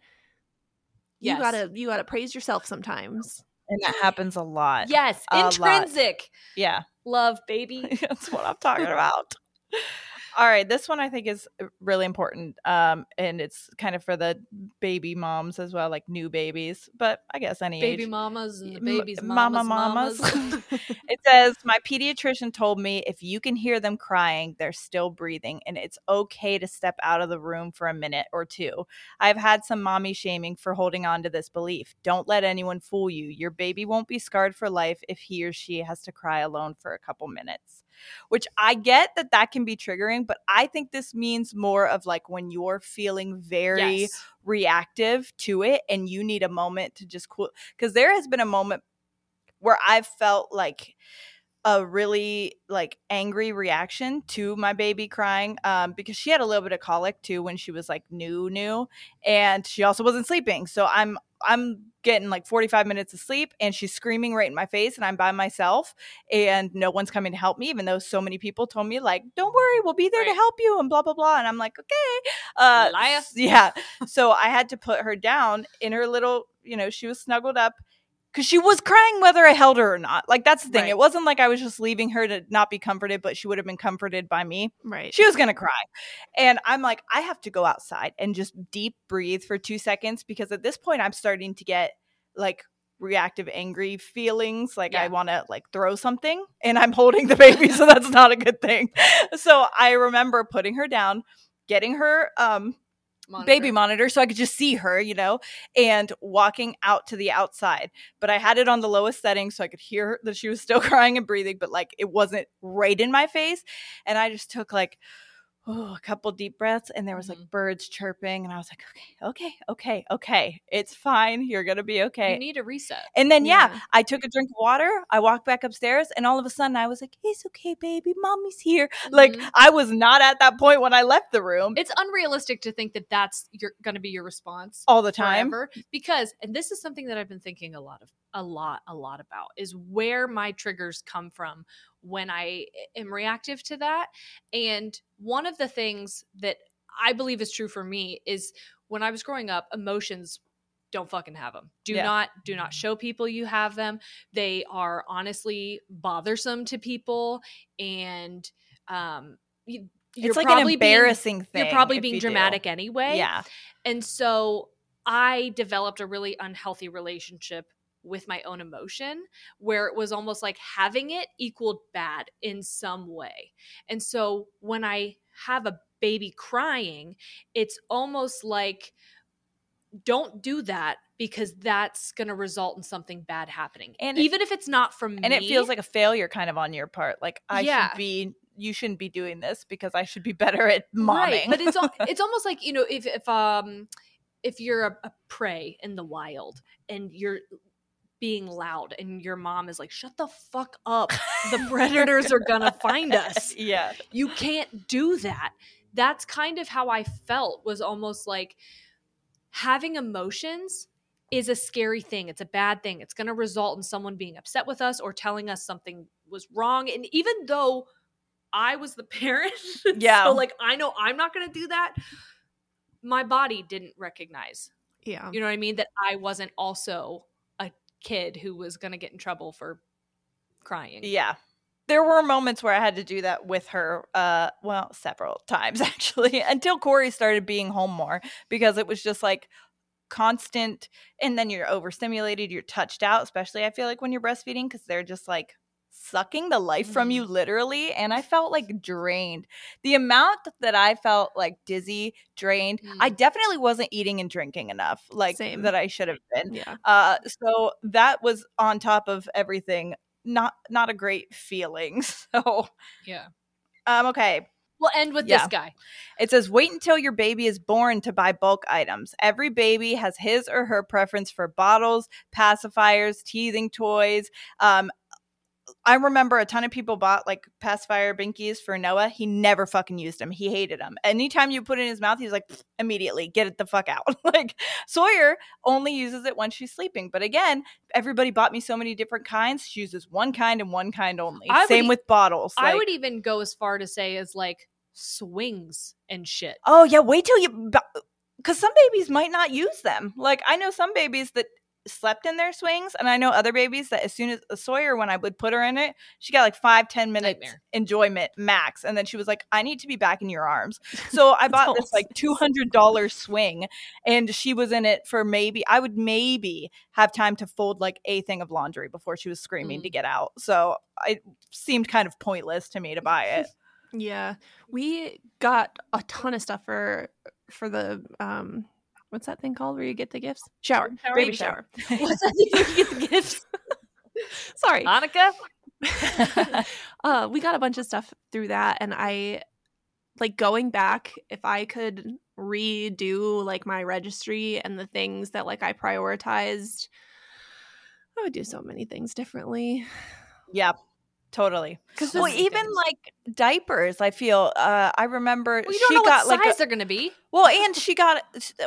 you gotta you gotta praise yourself sometimes. And that happens a lot. Yes, A lot. intrinsic Yeah. love, baby. That's what I'm talking about. All right, this one I think is uh, really important, um, and it's kind of for the baby moms as well, like new babies, but I guess any Baby age. mamas and the babies, mama mamas, mamas. mamas. it says my pediatrician told me if you can hear them crying they're still breathing and it's okay to step out of the room for a minute or two i've had some mommy shaming for holding on to this belief don't let anyone fool you your baby won't be scarred for life if he or she has to cry alone for a couple minutes which i get that that can be triggering but i think this means more of like when you're feeling very Yes. reactive to it and you need a moment to just cool because there has been a moment where I've felt like a really like angry reaction to my baby crying um because she had a little bit of colic too when she was like new new and she also wasn't sleeping so i'm i'm getting like 45 minutes of sleep and she's screaming right in my face and i'm by myself and no one's coming to help me even though so many people told me like don't worry we'll be there to help you and blah blah blah and i'm like okay. Uh Liar. s- yeah. So i had to put her down in her little you know she was snuggled up because she was crying whether I held her or not. Like that's the thing. Right. It wasn't like I was just leaving her to not be comforted, but she would have been comforted by me. Right. She was gonna cry, and I'm like, I have to go outside and just deep breathe for two seconds because at this point I'm starting to get like reactive angry feelings like i want to like throw something and i'm holding the baby so that's not a good thing so i remember putting her down getting her um baby Monitor. monitor so I could just see her, you know, and walking out to the outside. But I had it on the lowest setting so I could hear that she was still crying and breathing, but like it wasn't right in my face. And I just took like oh, a couple deep breaths and there was like birds chirping and I was like, okay, okay, okay, okay. It's fine. You're going to be okay. You need a reset. And then, yeah. Yeah. I took a drink of water. I walked back upstairs, and all of a sudden, I was like, "It's okay, baby. Mommy's here." Like Mhm. I was not at that point when I left the room It's unrealistic to think that that's your going to be your response all the time. forever because and this is something that I've been thinking a lot of a lot a lot about is where my triggers come from when I am reactive to that and one of the things that I believe is true for me is when I was growing up emotions don't fucking have them. Do Yeah. not do not show people you have them. They are honestly bothersome to people and um you, you're it's like an probably being- embarrassing thing. you're probably being you do. dramatic anyway. Yeah. And so I developed a really unhealthy relationship with my own emotion where it was almost like having it equaled bad in some way. And so when I have a baby crying, it's almost like don't do that because that's going to result in something bad happening. And- even if it's not from me. And me. it feels like a failure kind of on your part. Like I Yeah. should be you shouldn't be doing this because I should be better at momming. Right, but it's it's almost like you know if if um if you're a, a prey in the wild and you're being loud and your mom is like shut the fuck up. The predators are gonna find us. Yeah. you can't do that. That's kind of how i felt was almost like having emotions is a scary thing. It's a bad thing. It's to result in someone being upset with us or telling us something was wrong. And even though i was the parent Yeah. so like i know i'm not to do that my body didn't recognize. Yeah. you know what i mean? That i wasn't also kid who was going to get in trouble for crying Yeah. There were moments where I had to do that with her, uh, well, several times actually, until Corey started being home more because it was just like constant and then you're overstimulated, you're touched out, especially I feel like when you're breastfeeding, because they're just like sucking the life from you literally. And I felt like drained. The amount that I felt like dizzy, drained, I definitely wasn't eating and drinking enough, like Same. that I should have been. Yeah. Uh, so that was on top of everything. Not not a great feeling. So yeah um okay. we'll end with Yeah. this guy It says wait until your baby is born to buy bulk items. Every baby has his or her preference for bottles, pacifiers, teething toys. Um I remember a ton of people bought like pacifier binkies for Noah. He never fucking used them. He hated them. Anytime you put it in his mouth, he's like, immediately get it the fuck out. like Sawyer only uses it when she's sleeping. But again, everybody bought me so many different kinds. She uses one kind and one kind only. I Same with bottles. I like- would even go as far to say as like swings and shit. Oh yeah, wait till you because some babies might not use them. Like I know some babies that slept in their swings, and I know other babies that as soon as Sawyer, when I would put her in it, she got like five ten minutes Nightmare. enjoyment max, and then she was like, "I need to be back in your arms." So I bought this like two hundred dollar swing, and she was in it for maybe I would maybe have time to fold like a thing of laundry before she was screaming to get out. So it seemed kind of pointless to me to buy it. Yeah, we got a ton of stuff for for the um, what's that thing called where you get the gifts? Shower, Shower? baby shower. shower. What's that thing you get the gifts? Sorry, Hanukkah. uh, we got a bunch of stuff through that, and I like going back. If I could redo like my registry and the things that like I prioritized, I would do so many things differently. Yep, totally. Because Well, even like diapers, I feel. Uh, I remember Well, she know got what like size a, they're gonna be. well, and she got.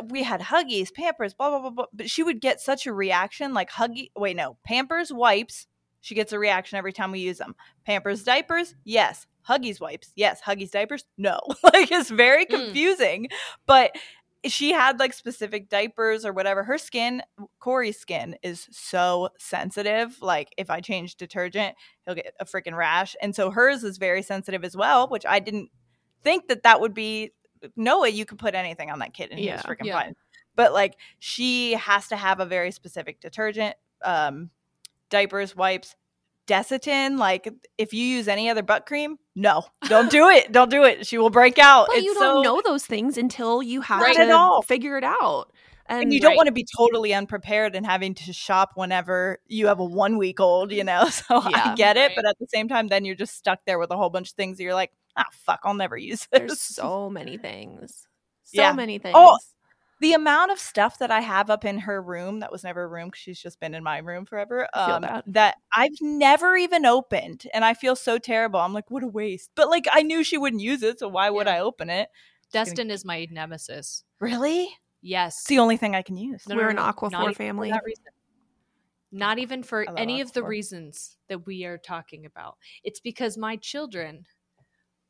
We had Huggies, Pampers, blah blah blah blah. But she would get such a reaction, like Huggy. Wait, no, Pampers wipes. She gets a reaction every time we use them. Pampers diapers, yes. Huggies wipes, yes. Huggies diapers, no. like it's very Mm. confusing, but she had like specific diapers or whatever. Her skin, Corey's skin, is so sensitive. Like if I change detergent, he'll get a freaking rash, and so hers is very sensitive as well. Which I didn't think that that would be. Noah, you could put anything on that kid, and he was freaking Yeah. fine. But like she has to have a very specific detergent, um, diapers, wipes. Desitin, like if you use any other butt cream, no, don't do it. Don't do it. She will break out. But It's you so- don't know those things until you have Not to all. figure it out. And, and you don't want to be totally unprepared and having to shop whenever you have a one week old, you know. So I get it, Right. but at the same time, then you're just stuck there with a whole bunch of things you're like, ah, fuck, I'll never use this. There's so many things. So Yeah. many things. Oh, the amount of stuff that I have up in her room that was never a room because she's just been in my room forever. Um, bad. that I've never even opened, and I feel so terrible. I'm like, what a waste. But like, I knew she wouldn't use it, so why would I open it? Desitin is my nemesis. Really? Yes. It's the only thing I can use. No, We're no, an no, Aquaphor not even for family. Not even for I love any of the reasons that we are talking about. It's because my children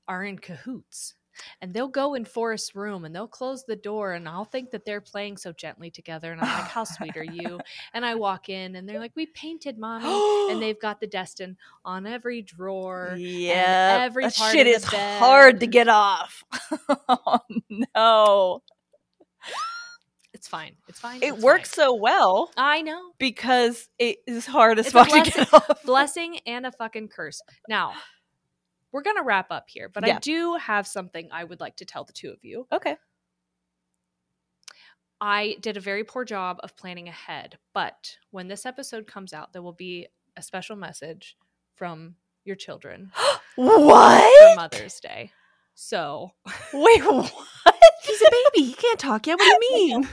are in cahoots. And they'll go in Forrest's room and they'll close the door and I'll think that they're playing so gently together and I'm like, How sweet are you? And I walk in and they're like, We painted mommy and they've got the Desitin on every drawer. Yeah, every that part shit of the is hard to get off. oh no, It's fine. It's fine. it it's works fine. so well I know. because it is hard as fuck to blessing. get off. blessing and a fucking curse. Now, we're going to wrap up here, but I do have something I would like to tell the two of you. Okay. I did a very poor job of planning ahead, but when this episode comes out, there will be a special message from your children for What? Mother's Day. So, Wait, what? He's a baby. He can't talk yet. What do you mean?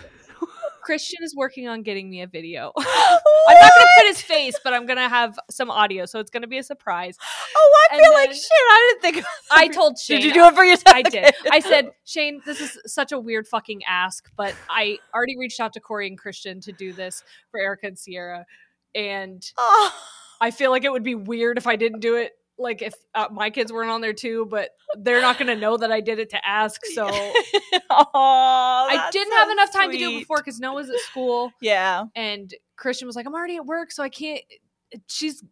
Christian is working on getting me a video. I'm not going to put his face, but I'm going to have some audio, so it's going to be a surprise. Oh, I And feel like shit. I didn't think. I told Shane. Did you do it for yourself? I did. I said, Shane, this is such a weird fucking ask, but I already reached out to Corey and Christian to do this for Erika and Sierra. And Oh. I feel like it would be weird if I didn't do it. Like if uh, my kids weren't on there too, but they're not going to know that I did it to ask. So I didn't so have enough time to do it before because Noah's at school. Yeah. And Christian was like, I'm already at work, so I can't. She's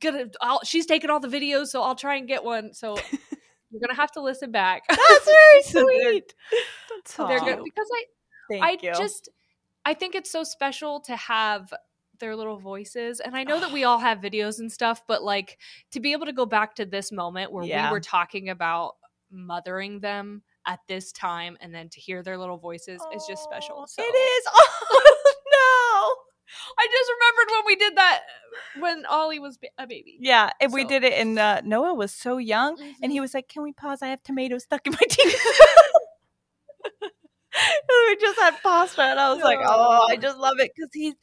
gonna, I'll, she's taking all the videos, so I'll try and get one. So you're going to have to listen back. That's very sweet. That's so they're good because I Thank I you. just I think it's so special to have their little voices. And I know that we all have videos and stuff, but like to be able to go back to this moment where Yeah. we were talking about mothering them at this time and then to hear their little voices is just special. So It is. Oh no. I just remembered when we did that when Ollie was a baby. Yeah, and we did it, and uh, Noah was so young, and he was like, "Can we pause? I have tomatoes stuck in my teeth." we just had pasta, and I was like, "Oh, I just love it because he's."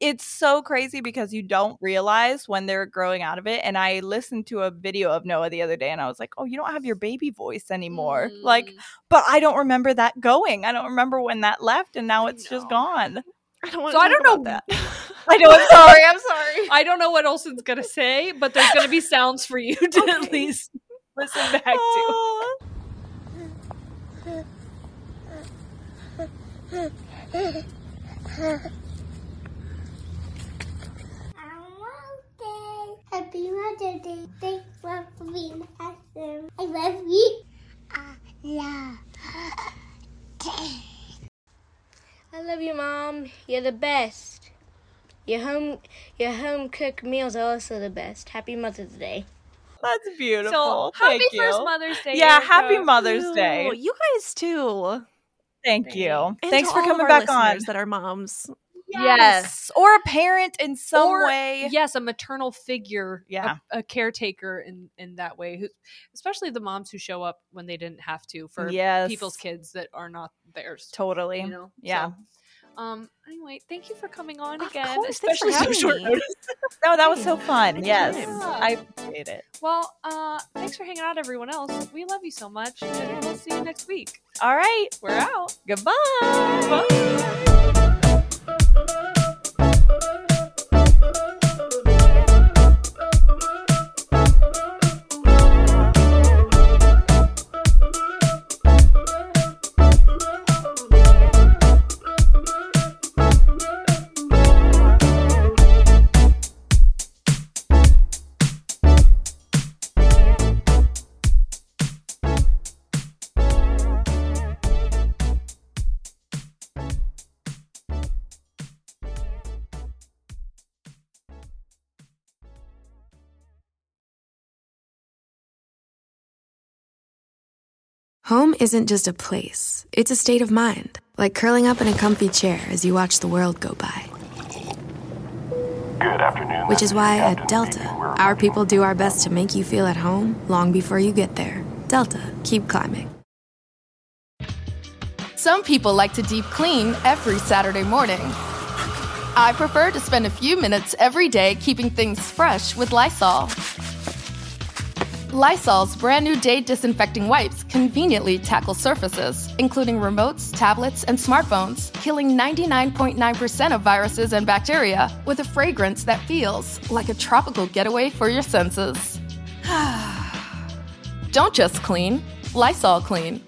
It's so crazy because you don't realize when they're growing out of it. And I listened to a video of Noah the other day, and I was like, "Oh, you don't have your baby voice anymore." Like, Mm. but I don't remember that going. I don't remember when that left, and now it's just gone. I don't want So to I don't talk know- that. I know. I'm sorry. I'm sorry. I don't know what Olson's gonna say, but there's gonna be sounds for you to at least listen back to. Happy Mother's Day. Thanks for being awesome. I love you. I love. I love you, Mom. You're the best. Your home, your home cooked meals are also the best. Happy Mother's Day. That's beautiful. So happy Thank first you. Mother's Day. Yeah, Erika. happy Mother's Day. You guys too. Thank you. And Thanks to for all of coming our back on. listeners That are moms. Yes. Or a parent in some Or, way. Yes, a maternal figure. Yeah. A, a caretaker in in that way. Who, especially the moms who show up when they didn't have to for Yes. people's kids that are not theirs. Totally. You know. Yeah. So, um. Anyway, thank you for coming on Of again, course, especially so short notice. No, that was so fun. Yes. I appreciate it. Well, uh, thanks for hanging out, everyone else. We love you so much, and we'll see you next week. All right. We're out. Goodbye. Home isn't just a place, it's a state of mind, like curling up in a comfy chair as you watch the world go by. Good afternoon. Which is why Captain at Delta, our people do our best to make you feel at home long before you get there. Delta, keep climbing. Some people like to deep clean every Saturday morning. I prefer to spend a few minutes every day keeping things fresh with Lysol. Lysol's brand new day disinfecting wipes conveniently tackle surfaces, including remotes, tablets, and smartphones, killing 99.9% of viruses and bacteria with a fragrance that feels like a tropical getaway for your senses. Don't just clean, Lysol clean.